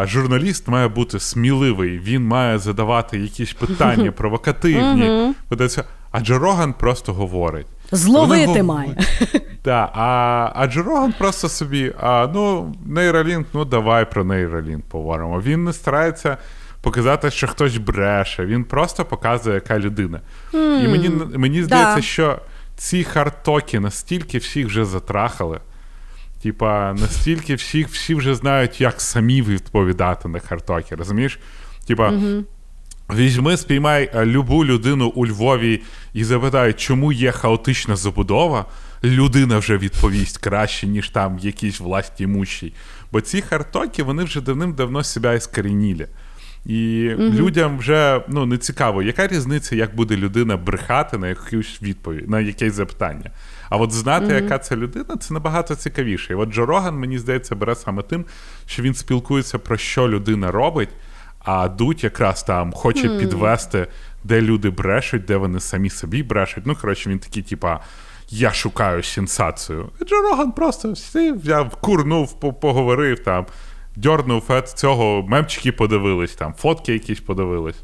журналіст має бути сміливий, він має задавати якісь питання провокативні. А Джо Роган просто говорить. Зловити має. Так, а а Джо Роган просто собі, а, ну, нейролінк, ну давай про нейролінк поговоримо. Він не старається показати, що хтось бреше, він просто показує, яка людина. Mm, І мені мені здається, да. що ці хардтоки настільки всіх вже затрахали. Типа, настільки всіх всі вже знають, як самі відповідати на хардтоки, розумієш? Типа, mm-hmm. Візьми, спіймай е, любу людину у Львові і запитай, чому є хаотична забудова. Людина вже відповість краще, ніж там якісь власті мущі. Бо ці хардтоки, вони вже давним-давно себе іскорінілі. І mm людям вже ну, не цікаво, яка різниця, як буде людина брехати на якусь відповідь, на якесь запитання. А от знати, mm яка це людина, це набагато цікавіше. І от Джо Роган, мені здається, бере саме тим, що він спілкується про що людина робить, а Дудь якраз там хоче mm підвести, де люди брешуть, де вони самі собі брешуть. Ну, коротше, він такий, типа. Я шукаю сенсацію. І Джо Роган просто взяв, курнув, поговорив там дьорнув от цього, мемчики подивились, там, фотки якісь подивились.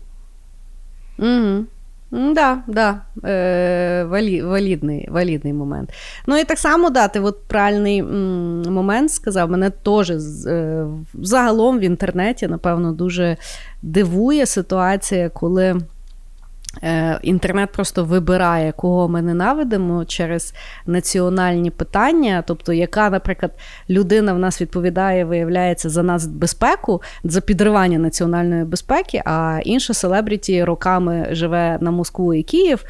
Угу. Да, да, е, валі, валідний валідний момент. Ну і так само да, ти от правильний м, момент сказав, мене теж е, загалом в інтернеті, напевно, дуже дивує ситуація, коли. Е, інтернет просто вибирає, кого ми ненавидимо через національні питання. Тобто, яка, наприклад, людина в нас відповідає, виявляється за нас безпеку, за підривання національної безпеки, а інша селебріті роками живе на Москву і Київ.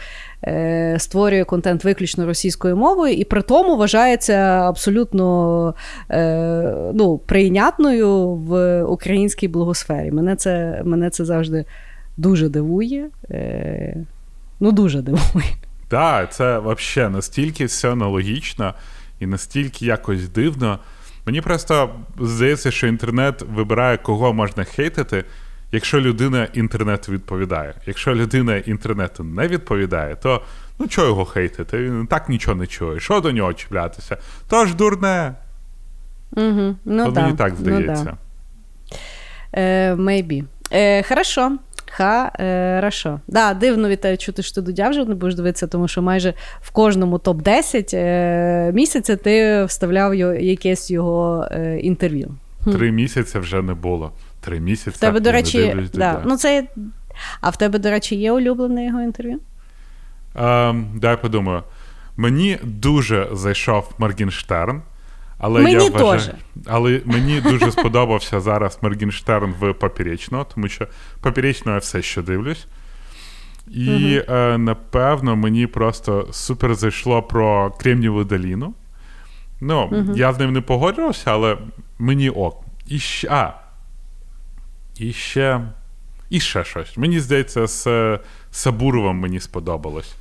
Е, створює контент виключно російською мовою, і при тому вважається абсолютно е, ну, прийнятною в українській благосфері. Мене це мене це завжди дуже дивує. Е, Ну, дуже дивує. Так, це взагалі настільки все аналогічно і настільки якось дивно. Мені просто здається, що інтернет вибирає, кого можна хейтити, якщо людина інтернету відповідає. Якщо людина інтернету не відповідає, то ну чого його хейтити? Він так нічого не чує. Що до нього чіплятися? То ж дурне. Угу. Ну, Мені так ну здається. Ну, да. е, maybe. Е, Хорошо. Хорошо. Да, дивно тебе чути, що ти Дудя вже не будеш дивитися, тому що майже в кожному топ-10 е, місяця ти вставляв якесь його е, інтерв'ю. Три місяці вже не було. Три місяці. В тебе, до речі, да. ну, це... А в тебе, до речі, є улюблене його інтерв'ю? Um, дай подумаю. Мені дуже зайшов Моргенштерн. Але мені я вважаю, теж. Але мені дуже сподобався зараз Моргенштерн в Поперечного, тому що Поперечного я все ще дивлюсь. І uh е, напевно мені просто супер зайшло про Кремніву доліну. Ну, uh я з ним не погоджувався, але мені ок. І ще. А. І ще. І ще щось. Мені здається, з Сабуровим мені сподобалось.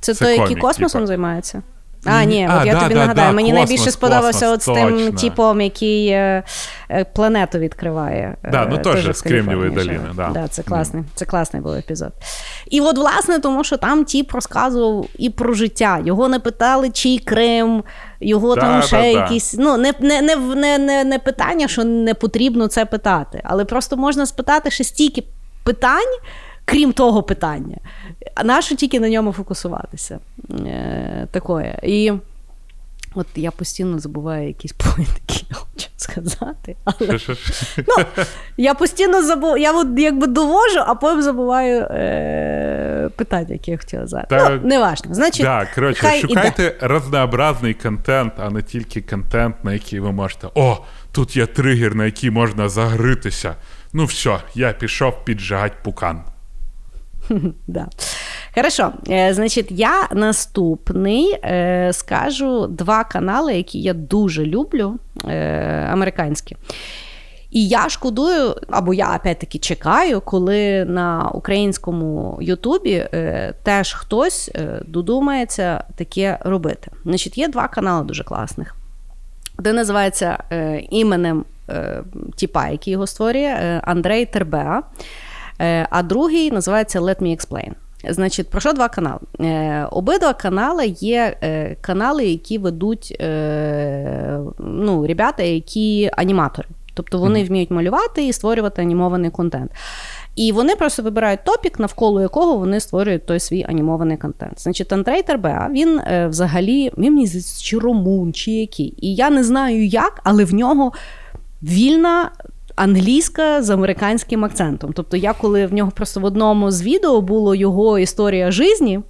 Це, Це той, який космосом типа. займається? А, ні, А, от я да, тобі да, нагадаю, да, мені космос, найбільше сподобався космос, от з тим точно. типом, який е, е, планету відкриває. Да, ну е, теж з Каліфорнії долини, живе. да. це класний, це класний був епізод. І от, власне, тому що там тіп розказував і про життя. Його не питали, чий Крим, його Да, там ще да, да. якісь. Ну, не, не, не, не, не, не питання, що не потрібно це питати, але просто можна спитати ще стільки питань. Крім того питання, нащо тільки на ньому фокусуватися? Е, такое. І от я постійно забуваю якісь поінти, я хочу сказати. Але ну, я постійно забув, я от якби довожу, а потім забуваю е, питання, які я хотіла задати. Та- Ну, неважно. Значить, Да, коротше, хай іде. шукайте разнообразний контент, а не тільки контент, на який ви можете. О, тут є тригер, на який можна загритися. Ну все, я пішов піджигати пукан. Да. Хорошо, Е, значить, я наступний е, скажу два канали, які я дуже люблю, е, американські. І я шкодую, або я опять-таки чекаю, коли на українському Ютубі е, теж хтось е, додумається таке робити. Значить, є два канали дуже класних. Один називається е, іменем тіпа, який його створює, Андрей Тербеа. Е, а другий називається Let Me Explain. Значить, про що два канали? Е, обидва канали є е, канали, які ведуть ну, ребята, які аніматори. Тобто вони вміють малювати і створювати анімований контент. І вони просто вибирають топік, навколо якого вони створюють той свій анімований контент. Значить, Андрей Тербеа, він взагалі, він мені здається, чи румун, чи який. І я не знаю як, але в нього вільна. Англійська з американським акцентом. Тобто, я коли в нього просто в одному з відео було його історія житті,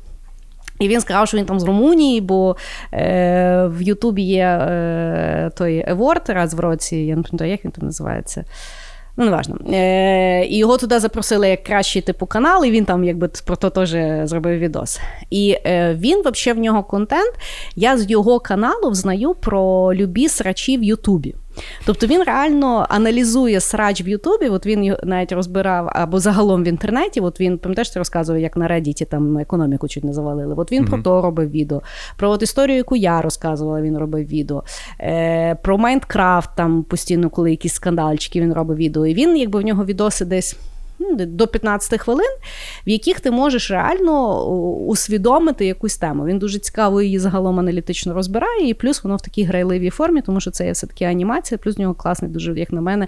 і він сказав, що він там з Румунії, бо е, в Ютубі є е, той еворд раз в році, я не пам'ятаю, як він там називається. Ну, неважно. Е, і його туди запросили як кращий типу канал, і він там якби про то теж зробив відос. І е, він, взагалі, в нього контент. Я з його каналу взнаю про любі срачі в Ютубі. Тобто він реально аналізує срач в Ютубі. От він навіть розбирав або загалом в інтернеті. От він пам'ятаєш, ти розказував, як на Reddit там економіку чуть не завалили. От він про то робив відео. Про от історію, яку я розказувала, він робив відео. Е, про Майнкрафт там постійно, коли якісь скандальчики, він робив відео. І він, якби в нього відоси десь. Ну, До 15 хвилин, в яких ти можеш реально усвідомити якусь тему. Він дуже цікаво її загалом аналітично розбирає, і плюс воно в такій грайливій формі, тому що це є все-таки анімація, плюс в нього класний, дуже, як на мене,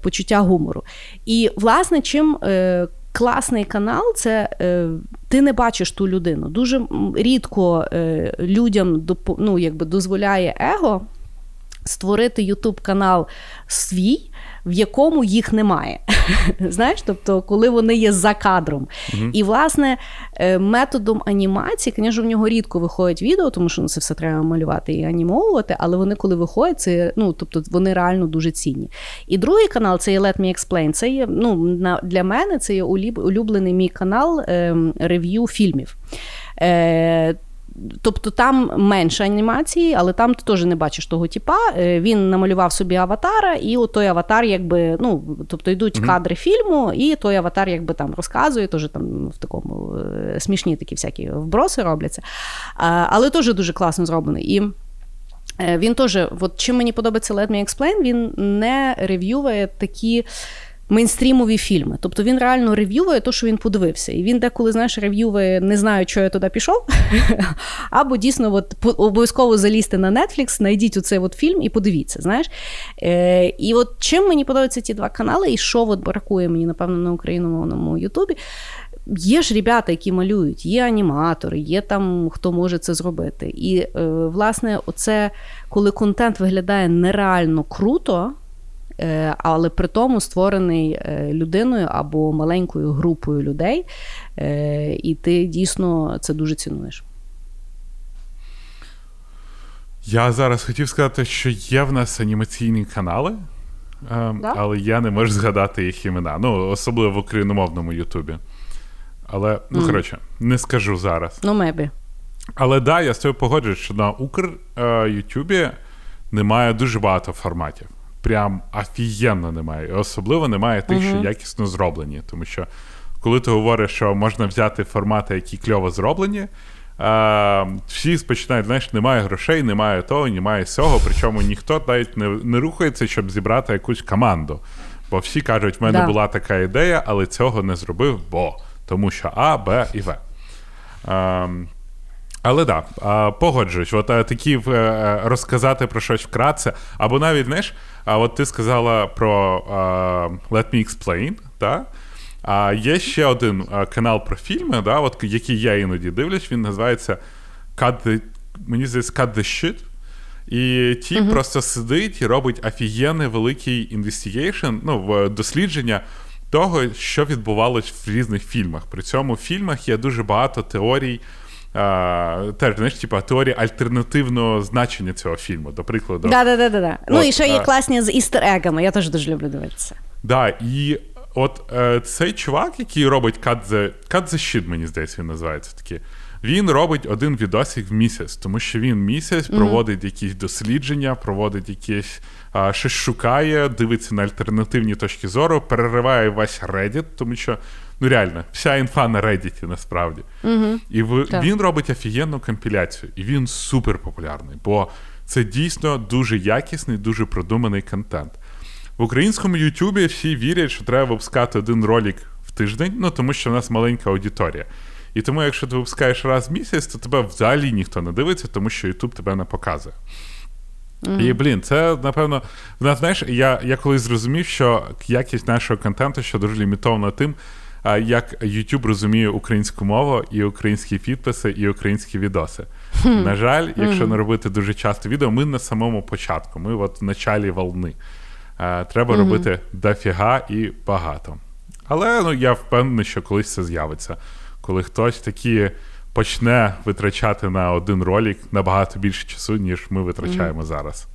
почуття гумору. І, власне, чим. Е, Класний канал, це е, ти не бачиш ту людину. Дуже рідко е, людям допо- ну, якби дозволяє его створити Ютуб канал свій, в якому їх немає. Знаєш, тобто, коли вони є за кадром. І, власне, е, методом анімації, звісно, в нього рідко виходять відео, тому що ну, це все треба малювати і анімовувати, але вони, коли виходять, це ну, тобто, вони реально дуже цінні. І другий канал це є Let Me Explain. Це є ну, на, для мене це є улюблений мій канал ем, рев'ю фільмів. Е, Тобто там менше анімації, але там ти теж не бачиш того типа. Е, Він намалював собі аватара, і от той аватар, якби, ну, тобто йдуть кадри фільму, і той аватар якби там розказує, теж там в такому е, смішні такі всякі вброси робляться. Але теж дуже класно зроблений. І е, він теж, от чим мені подобається Let Me Explain, він не рев'ює такі. Мейнстрімові фільми. Тобто він реально рев'ює те, що він подивився. І він деколи, знаєш, рев'ює, не знаю, що я туди пішов. Або дійсно от, обов'язково залізти на Netflix, знайдіть оцей от фільм і подивіться. знаєш. Е, і от чим мені подобаються ті два канали, і що от бракує мені, напевно, на україномовному Ютубі. Є ж ребята, які малюють, є аніматори, є там хто може це зробити. І, е, власне, оце, коли контент виглядає нереально круто, але при тому створений е, людиною або маленькою групою людей, е, і ти дійсно це дуже цінуєш. Я зараз хотів сказати, що є в нас анімаційні канали, Да? але я не можу згадати їх імена. Ну, особливо в україномовному Ютубі. Але, ну, коротше, не скажу зараз. Ну, мебі. Але да, я з тобою погоджуюсь, що на Укр е, Ютубі немає дуже багато форматів. Прям офігенно немає. І особливо немає тих, що якісно зроблені. Тому що коли ти говориш, що можна взяти формати, які кльово зроблені, а, всі починають, знаєш, немає грошей, немає того, немає цього. Причому ніхто навіть не, не рухається, щоб зібрати якусь команду. Бо всі кажуть, в мене Да. була така ідея, але цього не зробив, бо тому що А, Б і В. А, але так, да, погоджуюсь, от е, такі е, е, розказати про щось вкратце, або навіть, знаєш, а от ти сказала про Let Me Explain, так? А є ще один канал про фільми, да, от, який я іноді дивлюсь, він називається Cut the, мені здається, Cut the Shit. І ті uh-huh. просто сидить і робить офігенний великий investigation, ну, дослідження того, що відбувалось в різних фільмах. При цьому в фільмах є дуже багато теорій. Теж, знаєш, типу теорії альтернативного значення цього фільму, до прикладу. Да, да, да, да, да. Ну і ще є класні з істер-егами, я теж дуже люблю дивитися. Да, і от е, цей чувак, який робить Cut the, Cut the Shit, мені здається, він називається такі. Він робить один відосик в місяць, тому що він місяць проводить якісь дослідження, проводить якісь а, щось шукає, дивиться на альтернативні точки зору, перериває весь Reddit, тому що ну реально, вся інфа на Reddit насправді. І в, Так. він робить офігенну компіляцію, і він супер популярний, бо це дійсно дуже якісний, дуже продуманий контент. В українському Ютубі всі вірять, що треба випускати один ролик в тиждень, ну тому що в нас маленька аудиторія. І тому, якщо ти випускаєш раз в місяць, то тебе взагалі ніхто не дивиться, тому що Ютуб тебе не показує. І блін, це напевно. знаєш, я, я колись зрозумів, що якість нашого контенту ще дуже лімітована тим, як YouTube розуміє українську мову, і українські підписи, і українські відоси. На жаль, якщо не робити дуже часто відео, ми на самому початку, ми от в началі волни. Треба робити дофіга і багато. Але ну, я впевнений, що колись це з'явиться. Коли хтось такі почне витрачати на один ролик набагато більше часу, ніж ми витрачаємо зараз.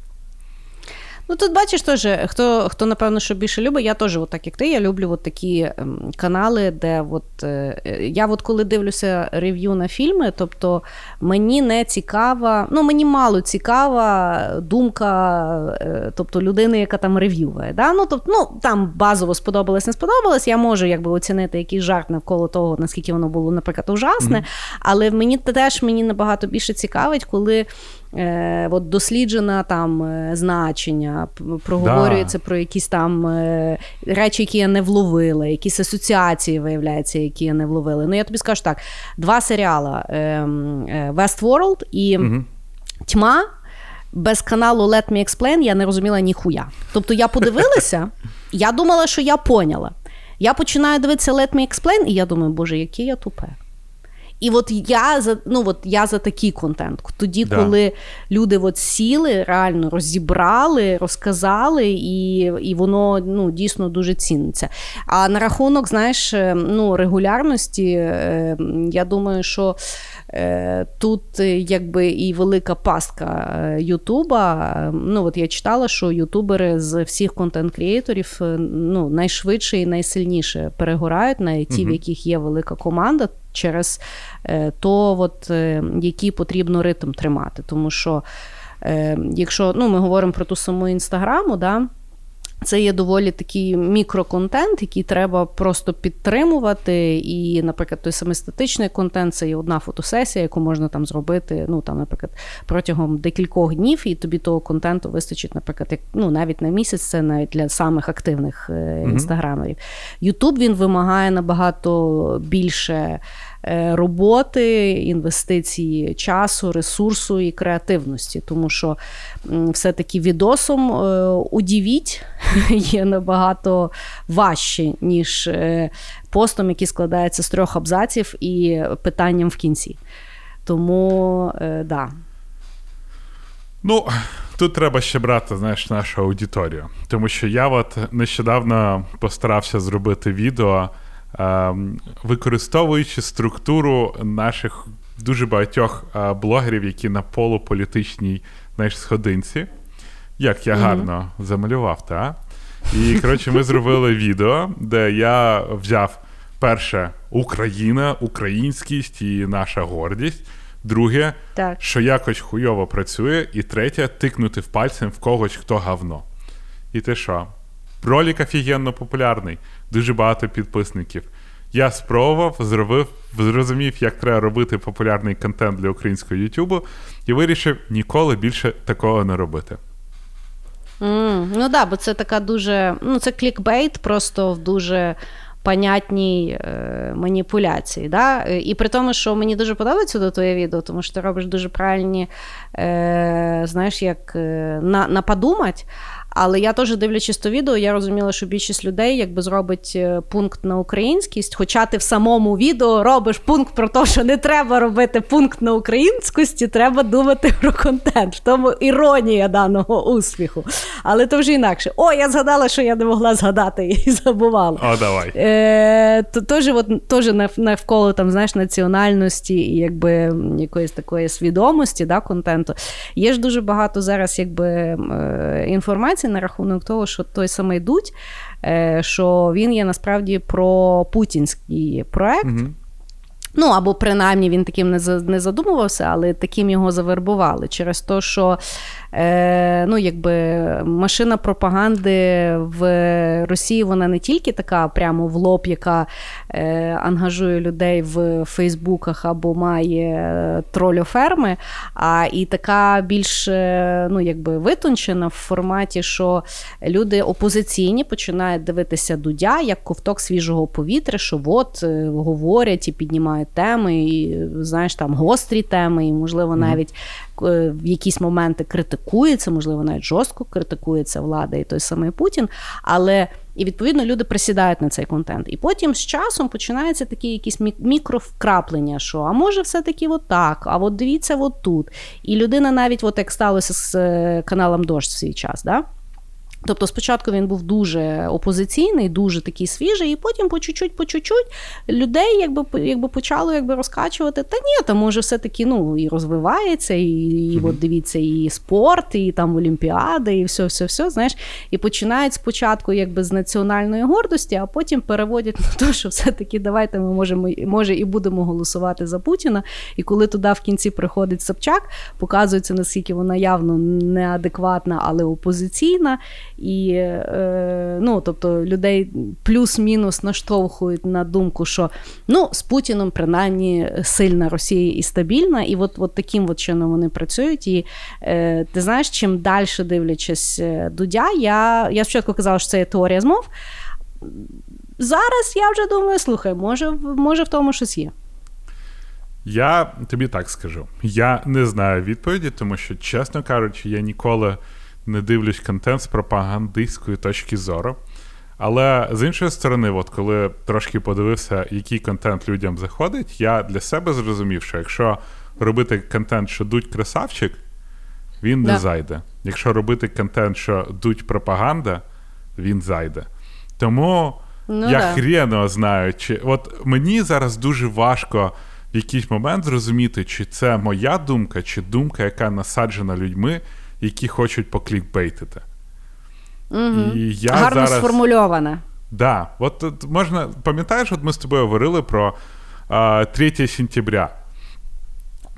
Ну тут бачиш теж, хто, хто напевно, що більше любить, я теж, от так як ти, я люблю от такі ем, канали, де от, е, я от коли дивлюся рев'ю на фільми, тобто мені не цікава, ну мені мало цікава думка е, тобто людини, яка там рев'ює. Да? Ну, тобто, ну, там базово сподобалось, не сподобалось, я можу якби оцінити якийсь жарт навколо того, наскільки воно було, наприклад, ужасне, але мені теж мені набагато більше цікавить, коли е, от досліджена там е, значення, проговорюється про якісь там е, речі, які я не вловила, якісь асоціації виявляється, які я не вловила. Ну я тобі скажу так: два серіала е, м, е, Westworld і Тьма. Без каналу Let Me Explain я не розуміла ніхуя. Тобто я подивилася, я думала, що я поняла. Я починаю дивитися Let Me Explain, і я думаю, боже, яке я тупе. І от я за ну от я за такий контент. Тоді, Да. коли люди от сіли, реально розібрали, розказали, і, і воно ну, дійсно дуже ціниться. А на рахунок, знаєш, е, ну, регулярності, е, я думаю, що тут е, якби і велика пастка е, Ютуба. Е, Ну, от я читала, що ютубери з всіх контент-крієторів е, ну, найшвидше і найсильніше перегорають, на ті, в яких є велика команда, через е, то, от, е, який потрібно ритм тримати. Тому що, е, якщо ну, ми говоримо про ту саму інстаграму, да, це є доволі такий мікроконтент, який треба просто підтримувати. І, наприклад, той самий статичний контент це є одна фотосесія, яку можна там зробити, ну там, наприклад, протягом декількох днів, і тобі того контенту вистачить, наприклад, як ну навіть на місяць, це навіть для самих активних е, інстаграмерів. Ютуб він вимагає набагато більше. Е, Роботи, інвестиції часу, ресурсу і креативності, тому що все-таки відосом е, удивіть є набагато важче, ніж е, постом, який складається з трьох абзаців і питанням в кінці. Тому, да. Ну, тут треба ще брати, знаєш, нашу аудиторію. Тому що я от нещодавно постарався зробити відео, використовуючи структуру наших дуже багатьох е, блогерів, які на полуполітичній знаєш, сходинці. Як я гарно замалював, та? І коротше, ми зробили відео, де я взяв перше Україна, українськість і наша гордість. Друге, Так. що якось хуйово працює, і третє тикнути в пальцем в когось, хто говно. І ти що? Ролик офігенно популярний, дуже багато підписників. Я спробував, зробив, зрозумів, як треба робити популярний контент для українського Ютубу, і вирішив ніколи більше такого не робити. Mm, ну так, да, бо це така дуже. Ну, це клікбейт, просто в дуже понятній е, маніпуляції. Да? І при тому, що мені дуже подобається до твоє відео, тому що ти робиш дуже правильні, е, знаєш, як е, на, на подумать. Але я теж дивлячись то відео, я розуміла, що більшість людей якби зробить е, пункт на українськість. Хоча ти в самому відео робиш пункт про те, що не треба робити пункт на українськості, треба думати про контент. В тому іронія даного успіху. Але то вже інакше. О, я згадала, що я не могла згадати і забувала. О, давай. Е, то, Теж от, теж навколо там, знаєш, національності і якби якоїсь такої свідомості да, контенту. Є ж дуже багато зараз якби е, інформації інформації на рахунок того, що той самий Дудь, е, що він є насправді про путінський проект. Угу. Ну, або принаймні він таким не задумувався, але таким його завербували через те, що ну, якби машина пропаганди в Росії вона не тільки така прямо в лоб, яка е, ангажує людей в Фейсбуках або має е, трольоферми, а і така більш е, ну, якби витончена в форматі, що люди опозиційні починають дивитися дудя як ковток свіжого повітря, що от е, говорять і піднімають теми, і знаєш, там гострі теми, і можливо навіть Е, в якісь моменти критикується, можливо, навіть жорстко критикується влада і той самий Путін. Але і відповідно люди присідають на цей контент. І потім з часом починаються такі якісь мікровкраплення, що а може, все-таки отак, а от дивіться, от тут. І людина навіть, от як сталося з е, каналом Дощ в свій час. да? Тобто спочатку він був дуже опозиційний, дуже такий свіжий, і потім по чуть-чуть, по чуть-чуть людей якби якби почало якби розкачувати. Та ні, там може все-таки ну, і розвивається, і, і mm-hmm. от дивіться, і спорт, і там Олімпіади, і все, все, все. Знаєш, і починають спочатку якби з національної гордості, а потім переводять на те, що все-таки давайте ми можемо може і будемо голосувати за Путіна. І коли туди в кінці приходить Собчак, показується, наскільки вона явно неадекватна, але опозиційна. І е, ну, тобто людей плюс-мінус наштовхують на думку, що ну, з Путіном принаймні сильна Росія і стабільна, і от от таким от чином вони працюють. І е, ти знаєш, чим далі дивлячись е, Дудя, я я спочатку казала, що це є теорія змов. Зараз я вже думаю, слухай, може, може в тому щось є. Я тобі так скажу. Я не знаю відповіді, тому що, чесно кажучи, я ніколи не дивлюсь контент з пропагандистської точки зору. Але з іншої сторони, от коли трошки подивився, який контент людям заходить, я для себе зрозумів, що якщо робити контент, що дуть красавчик, він да. не зайде. Якщо робити контент, що дуть пропаганда, він зайде. Тому ну, я да. хрено знаю, чи от мені зараз дуже важко в якийсь момент зрозуміти, чи це моя думка, чи думка, яка насаджена людьми які хочуть поклікбейтити. Угу. І я Гарно зараз... сформульоване. Да. От, от можна, пам'ятаєш, от ми з тобою говорили про а, 3 сентября.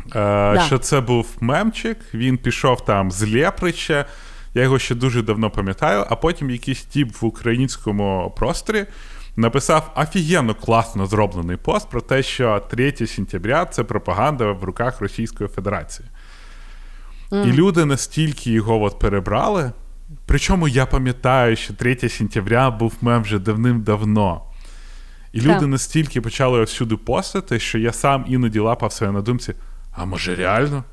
А, да. Що це був мемчик, він пішов там з Лєприча, я його ще дуже давно пам'ятаю, а потім якийсь тіп в українському просторі написав офігенно класно зроблений пост про те, що 3 сентября це пропаганда в руках Російської Федерації. Mm. І люди настільки його от перебрали. Причому я пам'ятаю, що 3 сентября був мем вже давним-давно. І люди так. настільки почали всюди постати, що я сам іноді лапав себе на думці: а може реально?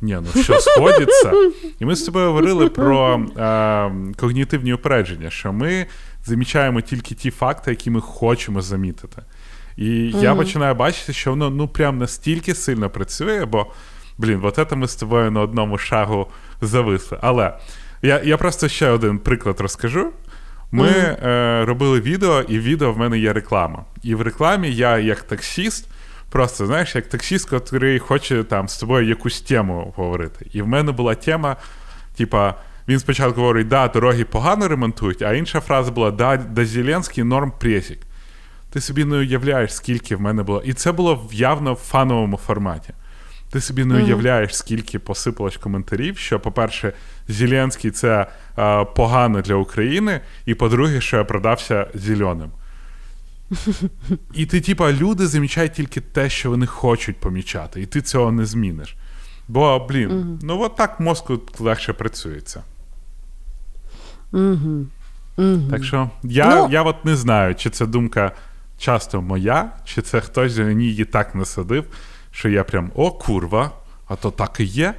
Ні, ну що сходиться? І ми з тобою говорили про е, когнітивні упередження, що ми замічаємо тільки ті факти, які ми хочемо замітити. І mm-hmm. я починаю бачити, що воно ну прям настільки сильно працює, бо Блін, от це ми з тобою на одному шагу зависли. Але я я просто ще один приклад розкажу. Ми mm-hmm. е, робили відео, і в відео в мене є реклама. І в рекламі я, як таксіст, просто знаєш, як таксіст, який хоче там з тобою якусь тему говорити. І в мене була тема, типа. Він спочатку говорить, да, дороги погано ремонтують, а інша фраза була да, да Зеленський норм пресік. Ти собі не уявляєш, скільки в мене було. І це було явно в фановому форматі. Ти собі не уявляєш, скільки посипалось коментарів. Що, по-перше, Зеленський це е, погано для України, і по-друге, що я продався зеленим. І ти, типа, люди замічають тільки те, що вони хочуть помічати, і ти цього не зміниш. Бо, блін, угу. ну от так мозку легше працюється. Угу. Угу. Так що я ну... я от не знаю, чи це думка часто моя, чи це хтось мені її так насадив, що я прям о, курва, а то так і є.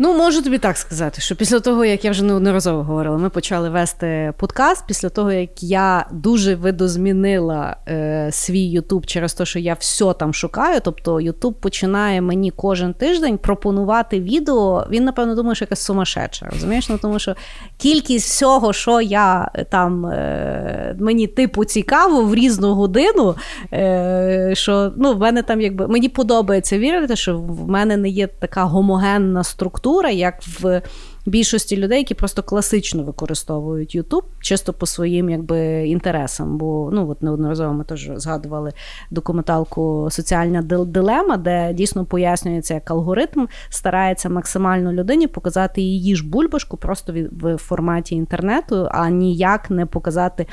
Ну, можу тобі так сказати, що після того, як я вже неодноразово говорила, ми почали вести подкаст. Після того, як я дуже видозмінила е, свій Ютуб через те, що я все там шукаю. Тобто Ютуб починає мені кожен тиждень пропонувати відео. Він, напевно, думає, що якась сумасшедша. Розумієш? Ну, тому що кількість всього, що я е, там е, мені типу цікаво в різну годину. Е, що ну, в мене там якби мені подобається вірити, що в мене не є така гомогенна структура культура, як в більшості людей, які просто класично використовують YouTube, чисто по своїм якби інтересам. Бо ну от неодноразово ми теж згадували документалку Соціальна дилема, де дійсно пояснюється, як алгоритм старається максимально людині показати її ж бульбашку просто в форматі інтернету, а ніяк не показати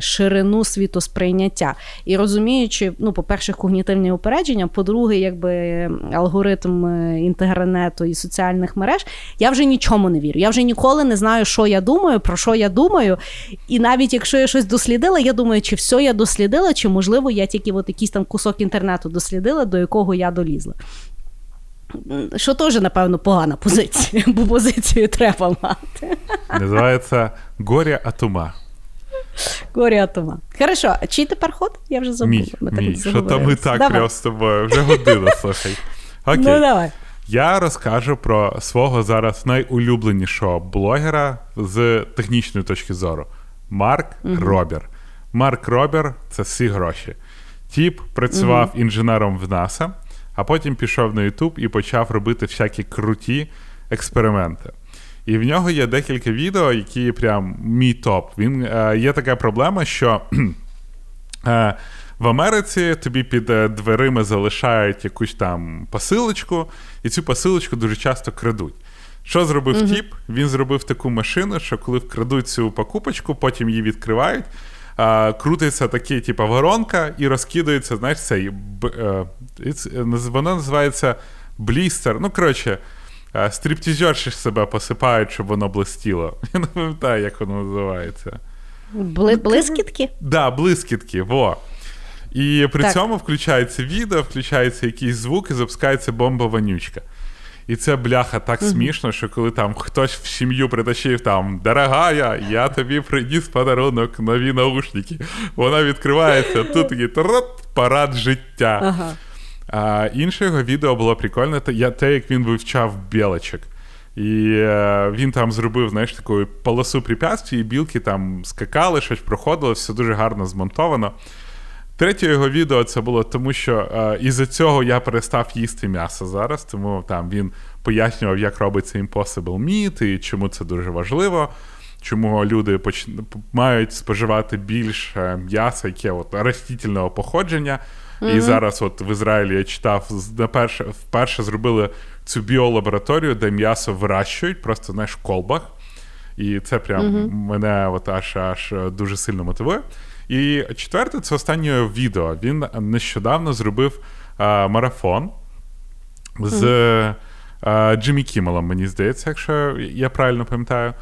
ширину світосприйняття. І розуміючи, ну, по-перше, когнітивні упередження, по-друге, якби алгоритм е, інтернету і соціальних мереж, я вже нічому не вірю. Я вже ніколи не знаю, що я думаю, про що я думаю. І навіть якщо я щось дослідила, я думаю, чи все я дослідила, чи можливо я тільки от якийсь там кусок інтернету дослідила, до якого я долізла. Що теж, напевно, погана позиція, бо позицію треба мати. Називається горе от ума. Горе от ума. Хорошо, а чий тепер ход? Я вже забула. Мій, ми мій. Що то ми так давай. прямо з тобою. Вже година, слухай. Окей. Ну, давай. Я розкажу про свого зараз найулюбленішого блогера з технічної точки зору Марк угу. Робер. Марк Робер це всі гроші. Тіп працював угу. інженером в НАСА, а потім пішов на Ютуб і почав робити всякі круті експерименти. І в нього є декілька відео, які прям мій топ. Він е, Є така проблема, що е, в Америці тобі під е, дверима залишають якусь там посилочку, і цю посилочку дуже часто крадуть. Що зробив uh тіп? Він зробив таку машину, що коли вкрадуть цю покупочку, потім її відкривають. А, крутиться такий, типу, воронка і розкидається, знаєш, цей, б, е, воно називається блістер. Ну, коротше, стриптизерші себе посипають, щоб воно блистіло. Я не пам'ятаю, як воно називається. Бли- блискітки? Так, да, блискітки, во. І при так. цьому включається відео, включається якийсь звук і запускається бомба-вонючка. І це бляха так mm-hmm. смішно, що коли там хтось в сім'ю притащив там дорогая, я тобі приніс подарунок, нові наушники. Вона відкривається, тут такий парад життя. Ага. А Інше його відео було прикольне, те, як він вивчав білочок. І е, він там зробив знаєш, таку полосу препятствий, і білки там скакали, щось проходило, все дуже гарно змонтовано. Третє його відео це було тому, що е, із-за цього я перестав їсти м'ясо зараз, тому там він пояснював, як робиться Impossible Meat і чому це дуже важливо, чому люди поч... мають споживати більше м'яса, яке от растительного походження. Mm-hmm. І зараз, от в Ізраїлі я читав, наперше, вперше зробили цю біолабораторію, де м'ясо вирощують, просто знаєш, в колбах. І це прям mm-hmm. мене от аж аж дуже сильно мотивує. І четверте, це останнє відео. Він нещодавно зробив а, марафон з а, Джиммі Кіммелом, мені здається, якщо я правильно пам'ятаю.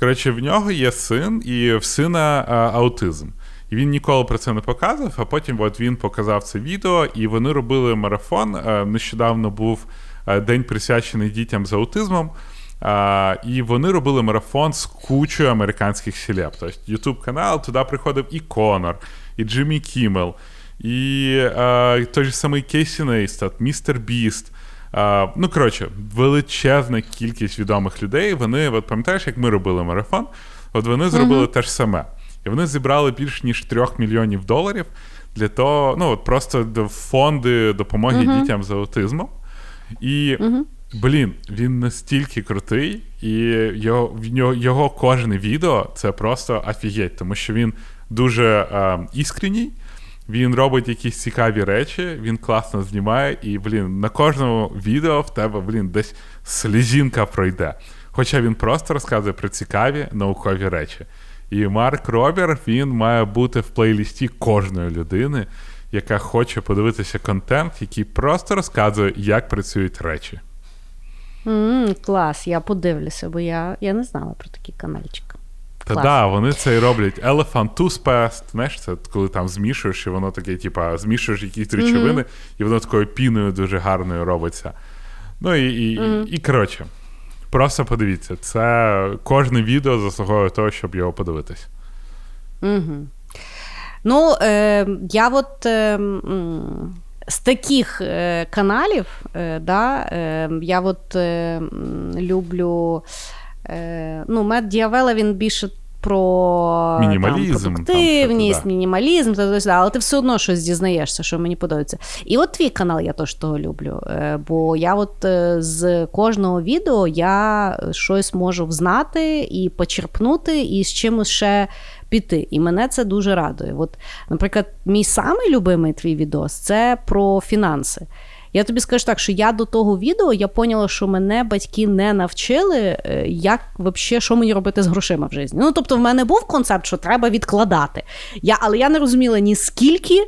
Коротше, в нього є син, і в сина а, аутизм. І він ніколи про це не показував, а потім от він показав це відео, і вони робили марафон. Е, нещодавно був е, день присвячений дітям з аутизмом. І вони робили марафон з кучою американських celeb. Тобто Ютуб канал, туди приходив і Конор, і Джиммі Кіммел, і а, той же самий Кейсі Нейстат, Містер Біст. А, ну, коротше, величезна кількість відомих людей. Вони, от пам'ятаєш, як ми робили марафон, от вони зробили mm-hmm. те ж саме. І вони зібрали більш ніж 3 мільйонів доларів для того, ну от просто фонди допомоги uh-huh. дітям з аутизмом. І, uh-huh. блін, він настільки крутий, і його в його кожне відео це просто офігеть, тому що він дуже е, іскренній. Він робить якісь цікаві речі, він класно знімає, і, блін, на кожному відео в тебе, блін, десь слізінка пройде. Хоча він просто розказує про цікаві наукові речі. І Марк Робер він має бути в плейлісті кожної людини, яка хоче подивитися контент, який просто розказує, як працюють речі. Mm, клас, я подивлюся, бо я я не знала про такий канальчик. Та да, вони це і роблять. Elephant Toothpaste, знаєш, це коли там змішуєш, і воно таке, типа, змішуєш якісь речовини, mm-hmm. і воно такою піною дуже гарною робиться. Ну і, і, mm-hmm. і, і коротше, просто подивіться, це кожне відео заслуговує того, щоб його подивитись. Угу. Ну, е, я от. Е, з таких е, каналів, е, да, е, я от е, люблю е, ну, Мед Діавела, він більше про мінімалізм, там, продуктивність, там, мінімалізм, але ти все одно щось дізнаєшся, що мені подобається. І от твій канал я теж того люблю. Е, бо я от е, з кожного відео я щось можу взнати і почерпнути, і з чимось ще піти. І мене це дуже радує. От, Наприклад, мій самий любимий твій відос це про фінанси. Я тобі скажу так, що я до того відео я поняла, що мене батьки не навчили, е, як вообще, що мені робити з грошима в житті. Ну, тобто, в мене був концепт, що треба відкладати. Я, Але я не розуміла ні скільки.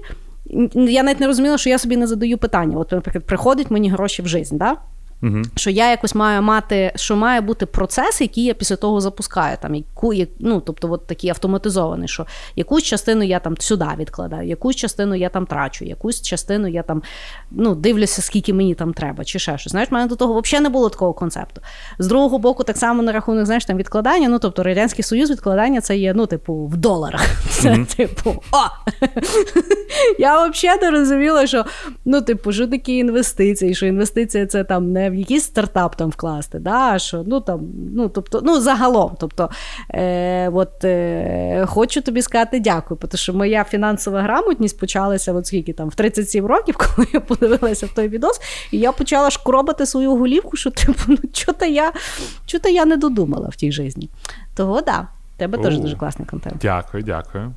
Я навіть не розуміла, що я собі не задаю питання. От, наприклад, приходять мені гроші в життя. Да? Угу. Що я якось маю мати, що має бути процес, який я після того запускаю. Там яку ну, тобто, от такий автоматизований, що якусь частину я там сюди відкладаю, якусь частину я там трачу, якусь частину я там ну, дивлюся, скільки мені там треба, чи ще щось. Знаєш, в мене до того взагалі не було такого концепту. З другого боку, так само на рахунок знаєш, там відкладання. Ну, тобто, Радянський Союз відкладання це є, ну, типу, в доларах. Це типу, о! Я взагалі не розуміла, що ну, типу, що такі інвестиції, що інвестиція це там не в якийсь стартап там вкласти. да, що, ну, там, ну, тобто, ну, загалом. Тобто, е, от, е, Хочу тобі сказати дякую, тому що моя фінансова грамотність почалася от скільки там, в 37 років, коли я подивилася в той відос, і я почала шкробати свою голівку, що типу, ну, чого-то я, чого-то я не додумала в тій житті. Того да, тебе теж дуже класний контент. Дякую, дякую.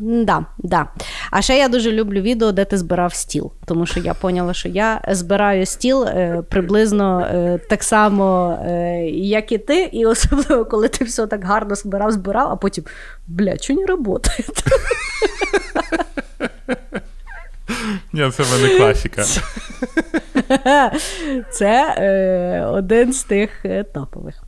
Да, да. А ще я дуже люблю відео, де ти збирав стіл. Тому що я поняла, що я збираю стіл е, приблизно е, так само, е, як і ти, і особливо, коли ти все так гарно збирав, збирав, а потім бля, що не працює? Ні, це в мене класика. Це е, один з тих е, топових.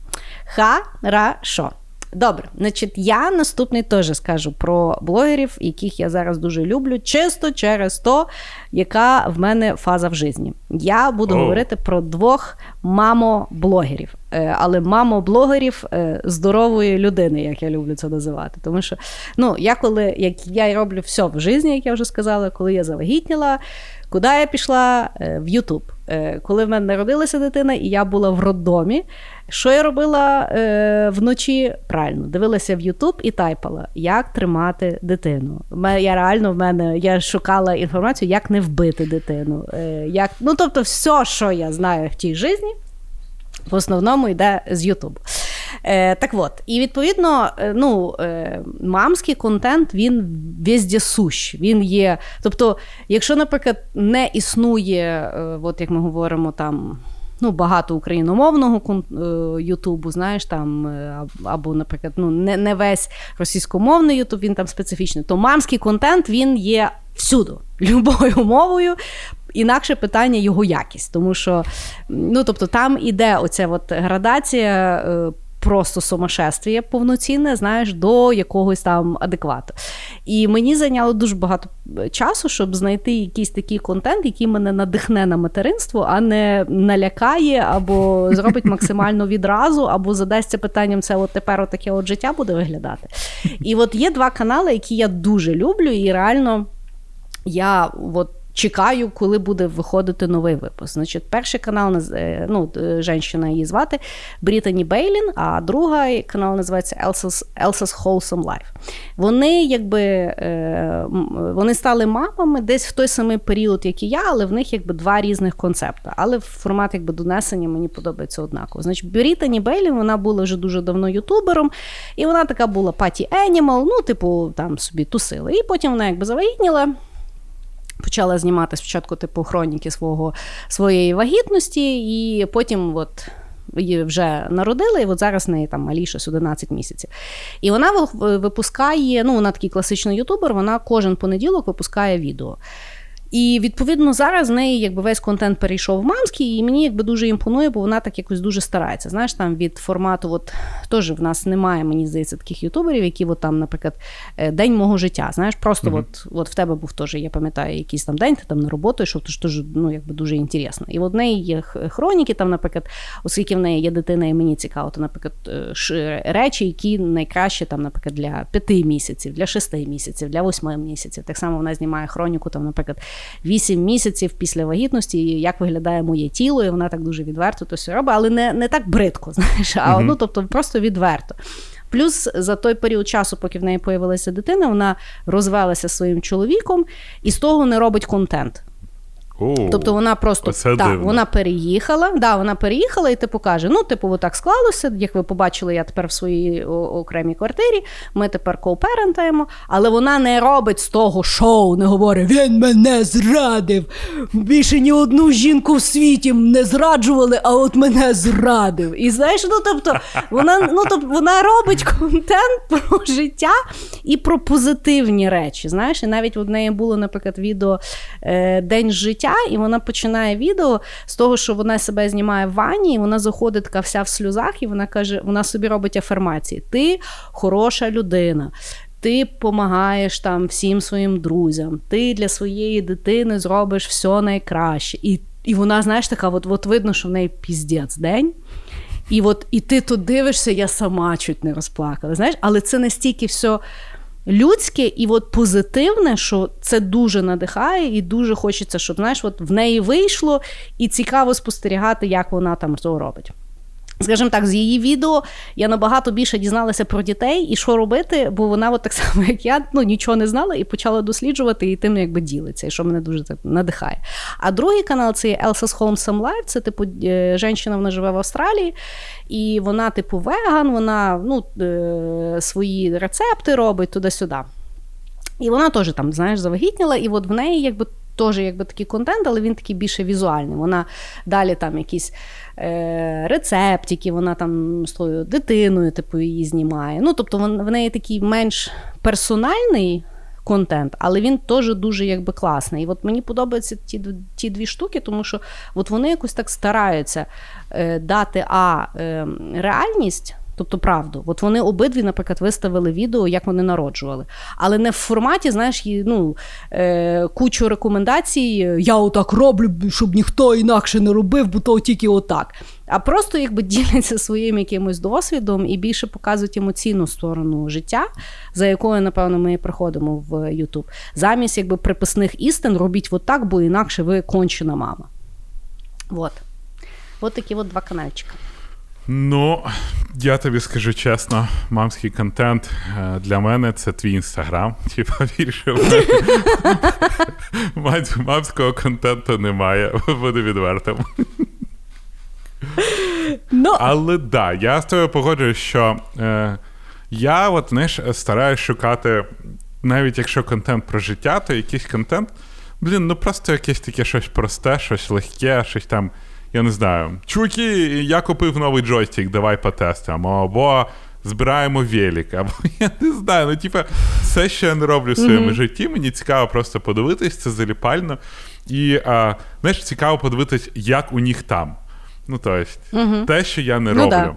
Ха-ра-шо. Добре, значить, я наступний теж скажу про блогерів, яких я зараз дуже люблю, чисто через то, яка в мене фаза в житті. Я буду oh. говорити про двох мамо-блогерів, е, але мамо-блогерів е, здорової людини, як я люблю це називати. Тому що ну, я коли як я роблю все в житті, як я вже сказала, коли я завагітніла. Куди я пішла? Е, в Ютуб. Коли в мене народилася дитина, і я була в роддомі, що я робила е, вночі? Правильно, дивилася в Ютуб і тайпала, як тримати дитину. Я реально в мене я шукала інформацію, як не вбити дитину. Е, як, Ну, тобто, все, що я знаю в тій житті, в основному йде з Ютубу. Е, Так от, і відповідно, е, ну, е, мамський контент він вездесущ. Він є. Тобто, якщо, наприклад, не існує, е, от як ми говоримо там ну, багато україномовного е, Ютубу, знаєш, там, е, або, наприклад, ну, не не весь російськомовний Ютуб, він там специфічний, то мамський контент він є всюди, любою мовою. Інакше питання його якість, тому що ну тобто там іде оця от градація просто сумасшествіє повноцінне, знаєш, до якогось там адеквату. І мені зайняло дуже багато е, часу, щоб знайти якийсь такий контент, який мене надихне на материнство, а не налякає, або зробить максимально відразу, або задасться питанням, це от тепер таке от життя буде виглядати. І от є два канали, які я дуже люблю, і реально я от чекаю, коли буде виходити новий випуск. Значить, перший канал е, ну, е, женщина її звати Брітані Бейлін, а другий канал називається Elsa's, Elsa's Wholesome Life. Вони якби е, вони стали мамами десь в той самий період, як і я, але в них якби два різних концепти. Але формат якби донесення мені подобається однаково. Значить, Брітані Бейлін вона була вже дуже давно ютубером, і вона така була паті Енімал, ну, типу, там собі тусила. І потім вона якби завагітніла. Почала знімати спочатку типу хроніки свого, своєї вагітності, і потім от її вже народили, і от зараз неї там малі щось 11 місяців. І вона випускає, ну, вона такий класичний ютубер, вона кожен понеділок випускає відео. І відповідно зараз в неї якби весь контент перейшов в мамський, і мені якби дуже імпонує, бо вона так якось дуже старається. Знаєш, там від формату, от теж в нас немає, мені здається, таких ютуберів, які от там, наприклад, е, день мого життя. Знаєш, просто mm-hmm. от от в тебе був теж, я пам'ятаю, якийсь там день, ти там на роботу йшов, тож теж ну, якби дуже інтересно. І в неї є хроніки, там, наприклад, оскільки в неї є дитина, і мені цікаво, то, наприклад, е, речі, які найкраще там, наприклад, для п'яти місяців, для шести місяців, для восьми місяців. Так само вона знімає хроніку, там, наприклад. 8 місяців після вагітності, як виглядає моє тіло, і вона так дуже відверто то все робить, але не не так бридко, знаєш, а ну, тобто просто відверто. Плюс за той період часу, поки в неї появилася дитина, вона розвелася своїм чоловіком і з того не робить контент. Тобто вона просто та, вона переїхала, да, вона переїхала і типу каже: ну, типу, отак склалося. Як ви побачили, я тепер в своїй окремій квартирі, ми тепер коуперентаємо, але вона не робить з того шоу, не говорить: він мене зрадив. Більше ні одну жінку в світі не зраджували, а от мене зрадив. І знаєш, ну тобто, вона ну, тобто, вона робить контент про життя і про позитивні речі. Знаєш, і навіть в неї було, наприклад, відео е, День життя життя, і вона починає відео з того, що вона себе знімає в ванні, і вона заходить така вся в сльозах, і вона каже: вона собі робить афірмації: Ти хороша людина. Ти допомагаєш там всім своїм друзям, ти для своєї дитини зробиш все найкраще. І і вона, знаєш, така, от от видно, що в неї піздець день. І от і ти тут дивишся, я сама чуть не розплакала. Знаєш, але це настільки все людське і от позитивне, що це дуже надихає, і дуже хочеться, щоб знаєш, от в неї вийшло, і цікаво спостерігати, як вона там це робить. Скажімо так, з її відео я набагато більше дізналася про дітей і що робити, бо вона, от так само, як я, ну нічого не знала і почала досліджувати і тим якби ділиться, і що мене дуже так надихає. А другий канал це Elsa's Home Some Це типу е, жінка, вона живе в Австралії, і вона, типу, веган, вона ну, е, свої рецепти робить туди-сюди. І вона теж там, знаєш, завагітніла, і от в неї якби теж якби такий контент, але він такий більше візуальний. Вона далі там якісь е, рецептики, вона там з тою дитиною, типу, її знімає. Ну, тобто, в неї такий менш персональний. Контент, але він теж дуже якби класний. І от мені подобаються ті ті дві штуки, тому що от вони якось так стараються е, дати а е, реальність Тобто правду. От вони обидві, наприклад, виставили відео, як вони народжували. Але не в форматі, знаєш, ну, е, кучу рекомендацій. Я отак роблю, щоб ніхто інакше не робив, бо то тільки отак. А просто якби діляться своїм якимось досвідом і більше показують емоційну сторону життя, за якою, напевно, ми приходимо в YouTube. Замість якби приписних істин робіть отак, бо інакше ви кончена мама. От. От такі от два канальчика. Ну, я тобі скажу чесно, мамський контент е, для мене це твій інстаграм. Типа більше мамського контенту немає, буду відвертим. No. Але так, да, я з тобою погоджуюсь, що е, я от, знаєш, стараюсь шукати, навіть якщо контент про життя, то якийсь контент, блін, ну просто якесь таке щось просте, щось легке, щось там я не знаю, чуваки, я купив новий джойстик, давай потестимо, або збираємо велик, або я не знаю, ну типа, все, що я не роблю в своєму mm-hmm. житті, мені цікаво просто подивитись, це заліпально. І а, знаєш, цікаво подивитись, як у них там. Ну, тобто, mm-hmm. те, що я не ну, роблю. Да.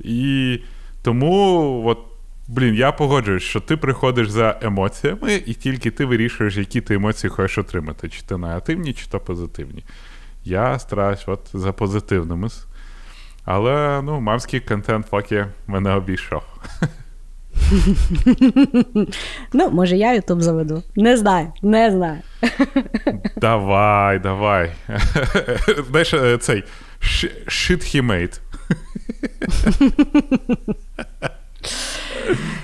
І тому, от, блін, я погоджуюсь, що ти приходиш за емоціями, і тільки ти вирішуєш, які ти емоції хочеш отримати, чи то негативні, чи то позитивні. Я стараюсь от за позитивними. Але ну, мамський контент поки мене обійшов. Ну, може, я Ютуб заведу. Не знаю, не знаю. Давай, давай. Знаєш, е, цей shit he made.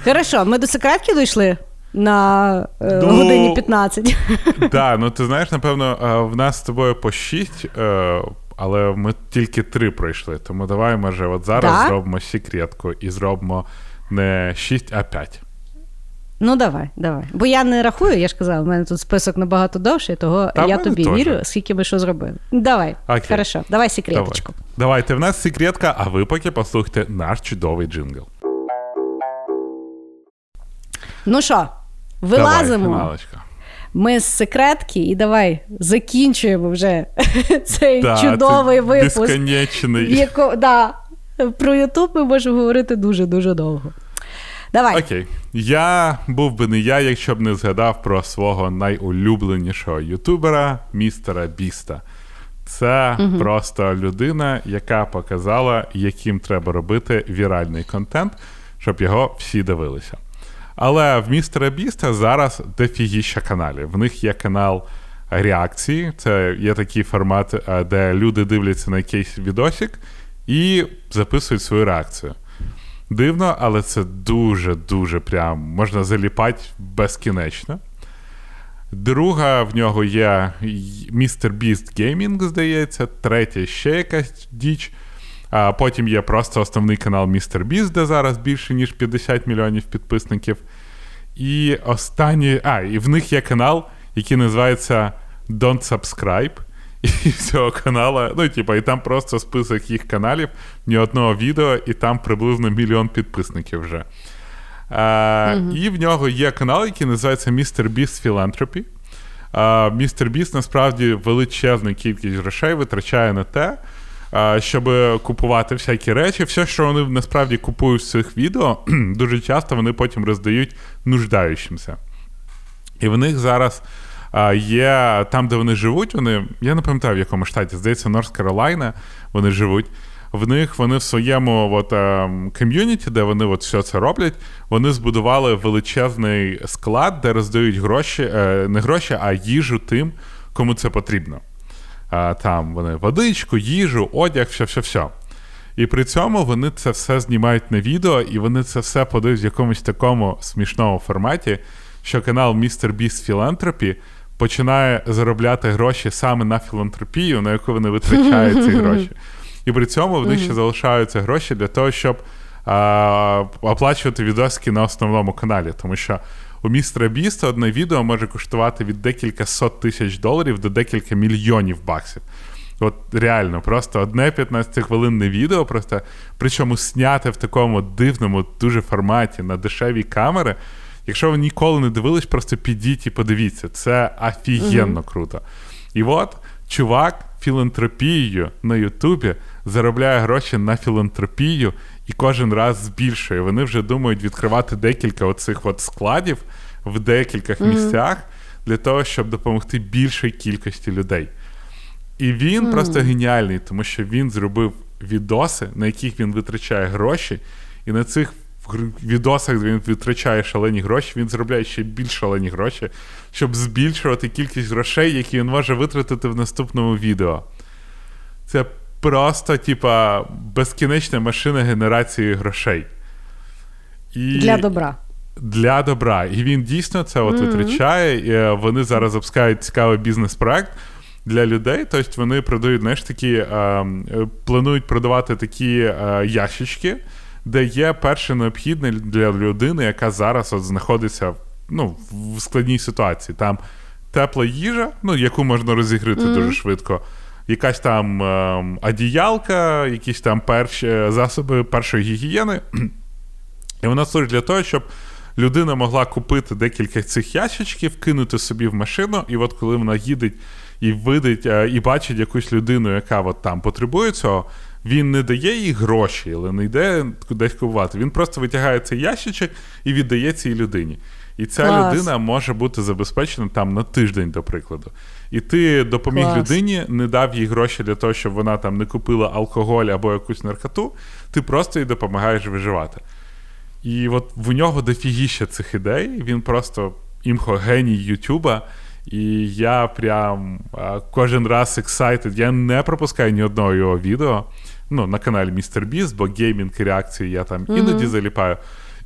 Хорошо, ми до секретки дійшли на е, ну, годині 15. Так, да, ну ти знаєш, напевно, е, в нас з тобою по 6, е, але ми тільки 3 пройшли. Тому давай, може, от зараз да? зробимо секретку і зробимо не 6, а 5. Ну, давай, давай. Бо я не рахую, я ж казала, у мене тут список набагато довший, того Та я тобі теж. вірю, скільки ми що зробили. Давай, Окей. хорошо, давай секреточку. Давай. Давайте, в нас секретка, а ви поки послухайте наш чудовий джингл. Ну що, вилазимо. фіналочка. Ми з секретки, і давай закінчуємо вже цей Да, чудовий це випуск. Безконечний. яко- да, про Ютуб ми можемо говорити дуже-дуже довго. Давай. Окей. Я був би не я, якщо б не згадав про свого найулюбленішого ютубера, містера Біста. Це просто людина, яка показала, яким треба робити віральний контент, щоб його всі дивилися. Але в містера Біста зараз дофігіща каналів. В них є канал реакції. Це є такий формат, е, де люди дивляться на якийсь відосик і записують свою реакцію. Дивно, але це дуже-дуже прям можна заліпати безкінечно. Друга в нього є Mr. Beast Gaming, здається, третя ще якась діч. А потім є просто основний канал Mr. Beast, де зараз більше, ніж 50 мільйонів підписників. І останній. А, і в них є канал, який називається Don't Subscribe. І цього канала, ну, типа, і там просто список їх каналів, ні одного відео, і там приблизно мільйон підписників вже. А, І в нього є канал, який називається Mr. Beast Philanthropy. А, Mr. Beast насправді величезну кількість грошей витрачає на те, щоб купувати всякі речі. Все, що вони насправді купують з цих відео, дуже часто вони потім роздають нуждаючимся. І в них зараз є там, де вони живуть, вони, я не пам'ятаю, в якому штаті, здається, Норс Каролайна вони живуть. В них вони в своєму от, ем, ком'юніті, де вони от все це роблять, вони збудували величезний склад, де роздають гроші, е, не гроші, а їжу тим, кому це потрібно. А, там вони водичку, їжу, одяг, все-все-все. І при цьому вони це все знімають на відео, і вони це все подають в якомусь такому смішному форматі, що канал Mr. Beast Philanthropy починає заробляти гроші саме на філантропію, на яку вони витрачають ці гроші. І при цьому в них ще залишаються гроші для того, щоб а, оплачувати відоски на основному каналі. Тому що у містера Біста одне відео може коштувати від декілька сот тисяч доларів до декілька мільйонів баксів. От реально, просто одне 15-хвилинне відео, просто причому сняте в такому дивному дуже форматі на дешеві камери. Якщо ви ніколи не дивились, просто підіть і подивіться. Це офігенно круто. І от чувак філантропією на Ютубі заробляє гроші на філантропію і кожен раз збільшує. Вони вже думають відкривати декілька оцих от складів в декількох місцях для того, щоб допомогти більшій кількості людей. І він просто геніальний, тому що він зробив відоси, на яких він витрачає гроші, і на цих відосах, він витрачає шалені гроші, він заробляє ще більш шалені гроші, щоб збільшувати кількість грошей, які він може витратити в наступному відео. Це просто, типа, безкінечна машина генерації грошей. І... Для добра. Для добра. І він дійсно це от витрачає. І е, вони зараз запускають цікавий бізнес-проект для людей. Тобто вони продають, знаєш, такі, е, е, планують продавати такі е, ящички, де є перше необхідне для людини, яка зараз от знаходиться ну, в складній ситуації. Там тепла їжа, ну, яку можна розігріти дуже швидко. Якась там е, одіялка, якісь там перші засоби першої гігієни. І вона служить для того, щоб людина могла купити декілька цих ящичків, кинути собі в машину, і от коли вона їде і видить, е, і бачить якусь людину, яка от там потребує цього, він не дає їй гроші, але не йде кудись купувати. Він просто витягає цей ящичок і віддає цій людині. І ця Клас. людина може бути забезпечена там на тиждень, до прикладу. І ти допоміг Клас. людині, не дав їй гроші для того, щоб вона там не купила алкоголь або якусь наркоту, ти просто їй допомагаєш виживати. І от в нього дофігіще цих ідей, він просто імхо геній Ютуба. І я прям кожен раз excited. Я не пропускаю ні одного його відео. Ну, на каналі Містер Біс, бо геймінг і реакції я там іноді заліпаю.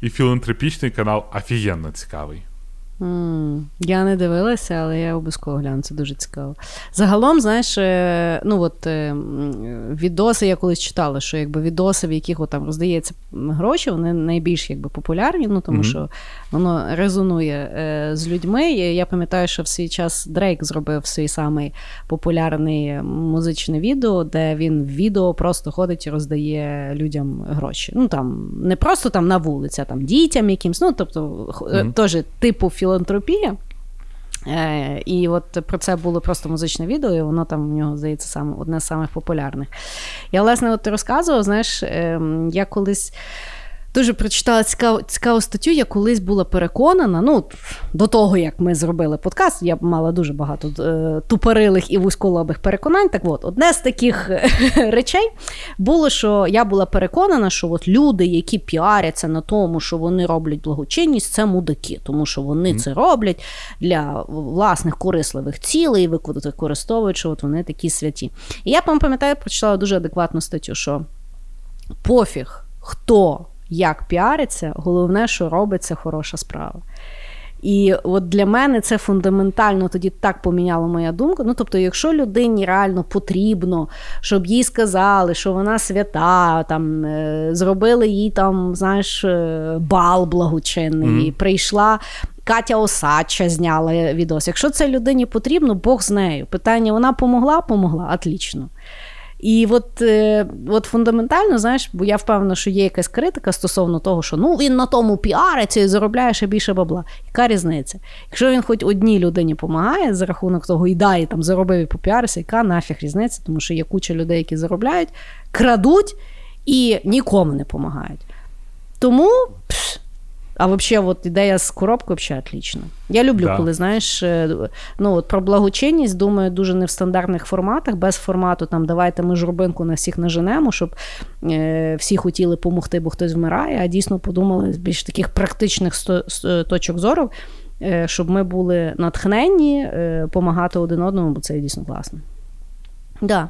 І філантропічний канал офігенно цікавий. Mm, я не дивилася, але я обов'язково гляну, це дуже цікаво. Загалом, знаєш, е, ну от е, відоси я колись читала, що якби відоси, в яких от, там роздається гроші, вони найбільш якби популярні, ну тому mm-hmm. що воно резонує е, з людьми. Я пам'ятаю, що в свій час Дрейк зробив свій самий популярний музичне відео, де він в відео просто ходить і роздає людям гроші. Ну там не просто там на вулиці, а там дітям якимсь, ну тобто mm-hmm. теж типу філантропія. Е, І от про це було просто музичне відео, і воно там у нього, здається, саме одне з самих популярних. Я, власне, от розказував, знаєш, е, я колись. Дуже прочитала цікаву цікаву статтю. Я колись була переконана. Ну, до того, як ми зробили подкаст, я мала дуже багато е, тупорилих і вузьколобих переконань. Так от, одне з таких е, речей було, що я була переконана, що от люди, які піаряться на тому, що вони роблять благочинність, це мудаки, тому що вони mm. це роблять для власних корисливих цілей, використовують, що от вони такі святі. І я пам'ятаю, прочитала дуже адекватну статтю, що пофіг, хто як піариться, головне, що робиться хороша справа. І от для мене це фундаментально тоді так поміняло моя думка. Ну, тобто, якщо людині реально потрібно, щоб їй сказали, що вона свята, там е, зробили їй там, знаєш, е, бал благочинний, mm-hmm. прийшла. Катя Осадча зняла відос. Якщо це людині потрібно, Бог з нею. Питання: вона помогла, помогла, отлічно. І от е, от фундаментально, знаєш, бо я впевнена, що є якась критика стосовно того, що ну він на тому піариться і заробляє ще більше бабла. Яка різниця? Якщо він хоч одній людині допомагає за рахунок того, і да, і там заробив і попіарився, яка нафіг різниця? Тому що є куча людей, які заробляють, крадуть і нікому не допомагають. Тому. Пш, а взагалі, от ідея з коробкою взагалі отлично. Я люблю, да. коли знаєш, е, ну от про благочинність, думаю, дуже не в стандартних форматах, без формату там давайте ми журбинку на всіх наженемо, щоб е, всі хотіли допомогти, бо хтось вмирає, а дійсно подумали з більш таких практичних сто, точок зору, е, щоб ми були натхненні, е, один одному, бо це дійсно класно. Да.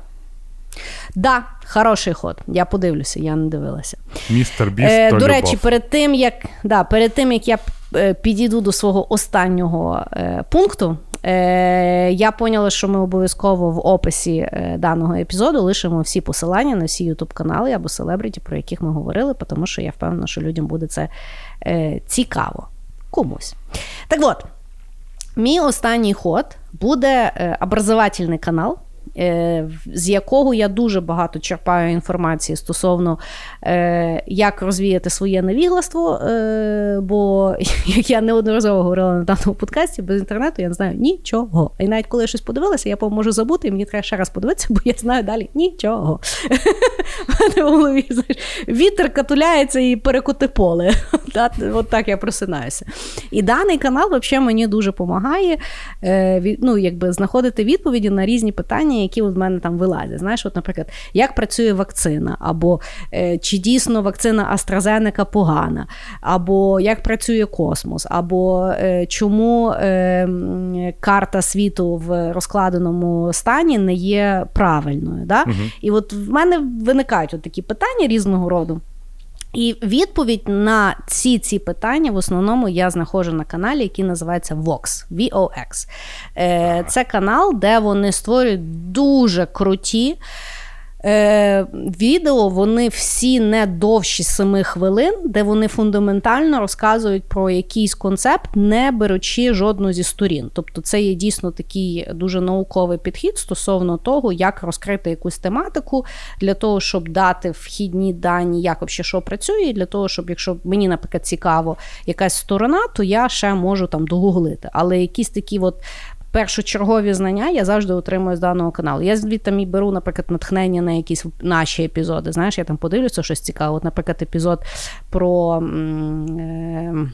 Да, хороший ход. Я подивлюся, я не дивилася. Містер Біст е, До речі, перед тим, як да, перед тим, як я е, підійду до свого останнього е, пункту, е, я поняла, що ми обов'язково в описі е, даного епізоду лишимо всі посилання на всі ютуб канали або селебриті, про яких ми говорили, тому що я впевнена, що людям буде це е, цікаво. Комусь. Так от, мій останній ход буде образовательний канал. Е, з якого я дуже багато черпаю інформації стосовно, е, як розвіяти своє невігластво. Е, бо, як я неодноразово говорила на даному подкасті, без інтернету я не знаю нічого. І навіть коли я щось подивилася, я можу забути, і мені треба ще раз подивитися, бо я знаю далі нічого. Вітер катуляється і перекути поле. От так я просинаюся. І даний канал взагалі мені дуже допомагає ну, якби, знаходити відповіді на різні питання які в мене там вилазять. Знаєш, от, наприклад, як працює вакцина, або е, чи дійсно вакцина AstraZeneca погана, або як працює космос, або е, чому е, карта світу в розкладеному стані не є правильною. Да? Угу. І от в мене виникають от такі питання різного роду. І відповідь на ці ці питання в основному я знаходжу на каналі, який називається Vox. VOX. Е, Це канал, де вони створюють дуже круті. Е, Відео вони всі не довші 7 хвилин, де вони фундаментально розказують про якийсь концепт, не беручи жодну зі сторін. Тобто, це є дійсно такий дуже науковий підхід стосовно того, як розкрити якусь тематику для того, щоб дати вхідні дані, як взагалі що працює, і для того, щоб якщо мені, наприклад, цікаво якась сторона, то я ще можу там догуглити. Але якісь такі от першочергові знання я завжди отримую з даного каналу. Я звідти і беру, наприклад, натхнення на якісь наші епізоди. Знаєш, я там подивлюся щось цікаве. От, наприклад, епізод про. Е-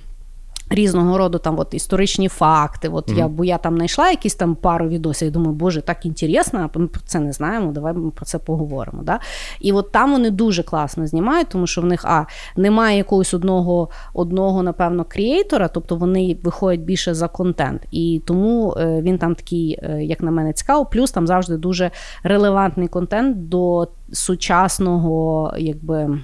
Різного роду там от історичні факти. От mm-hmm. я, Бо я там знайшла якісь там пару відосів і думаю, боже, так інтересно, а ми про це не знаємо, давай ми про це поговоримо. Да? І от там вони дуже класно знімають, тому що в них а, немає якогось одного, одного напевно, крієйтора, тобто вони виходять більше за контент. І тому е, він там такий, е, як на мене, цікавий. Плюс там завжди дуже релевантний контент до сучасного, якби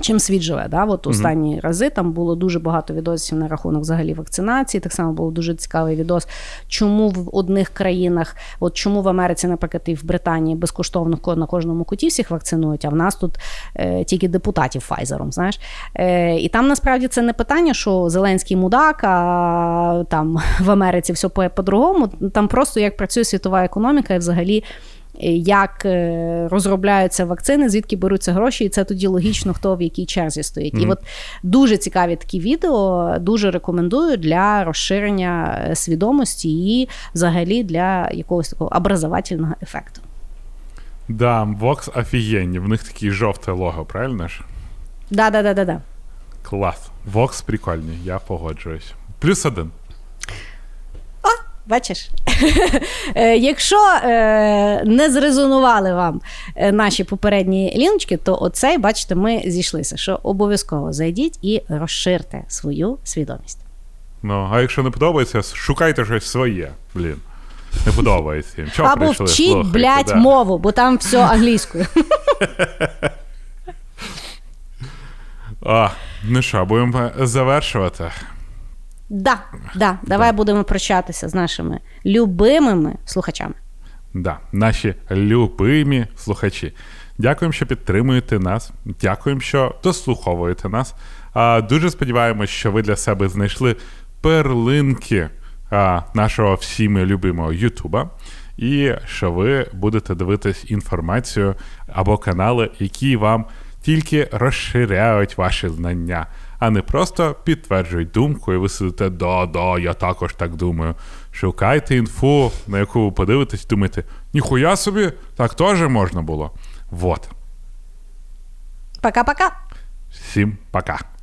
Чим світ живе, да? От останні mm-hmm. рази там було дуже багато відосів на рахунок взагалі вакцинації. Так само було дуже цікавий відос, чому в одних країнах, от чому в Америці, наприклад, і в Британії безкоштовно на кожному куті всіх вакцинують, а в нас тут е, тільки депутатів Файзером. Знаєш, Е, і там насправді це не питання, що Зеленський мудак, а там в Америці все по-другому. Там просто як працює світова економіка і взагалі як е, розробляються вакцини, звідки беруться гроші, і це тоді логічно, хто в якій черзі стоїть. Mm-hmm. І от дуже цікаві такі відео, дуже рекомендую для розширення е, свідомості і взагалі для якогось такого образовательного ефекту. Да, Vox офігенні, в них такі жовте лого, правильно ж? Да, да, да, да, да. Клас. Vox прикольний, я погоджуюсь. Плюс один. Бачиш? Е, якщо е, не зрезонували вам е, наші попередні ліночки, то оцей, бачите, ми зійшлися, що обов'язково зайдіть і розширте свою свідомість. Ну, а якщо не подобається, шукайте щось своє. Блін. Не подобається їм. Чого Або прийшли? вчіть, Слухайте, блядь, да. мову, бо там все англійською. А, ну що, будемо завершувати. Да, да, давай да. будемо прощатися з нашими любимими слухачами. Да, наші любимі слухачі. Дякуємо, що підтримуєте нас. Дякуємо, що дослуховуєте нас. А, Дуже сподіваємось, що ви для себе знайшли перлинки а, нашого всіми любимого Ютуба. І що ви будете дивитись інформацію або канали, які вам тільки розширяють ваші знання а не просто підтверджують думку, і ви сидите, да-да, я також так думаю. Шукайте інфу, на яку ви подивитесь, думаєте, ніхуя собі, так теж можна було. Вот. Пока-пока. Всім пока.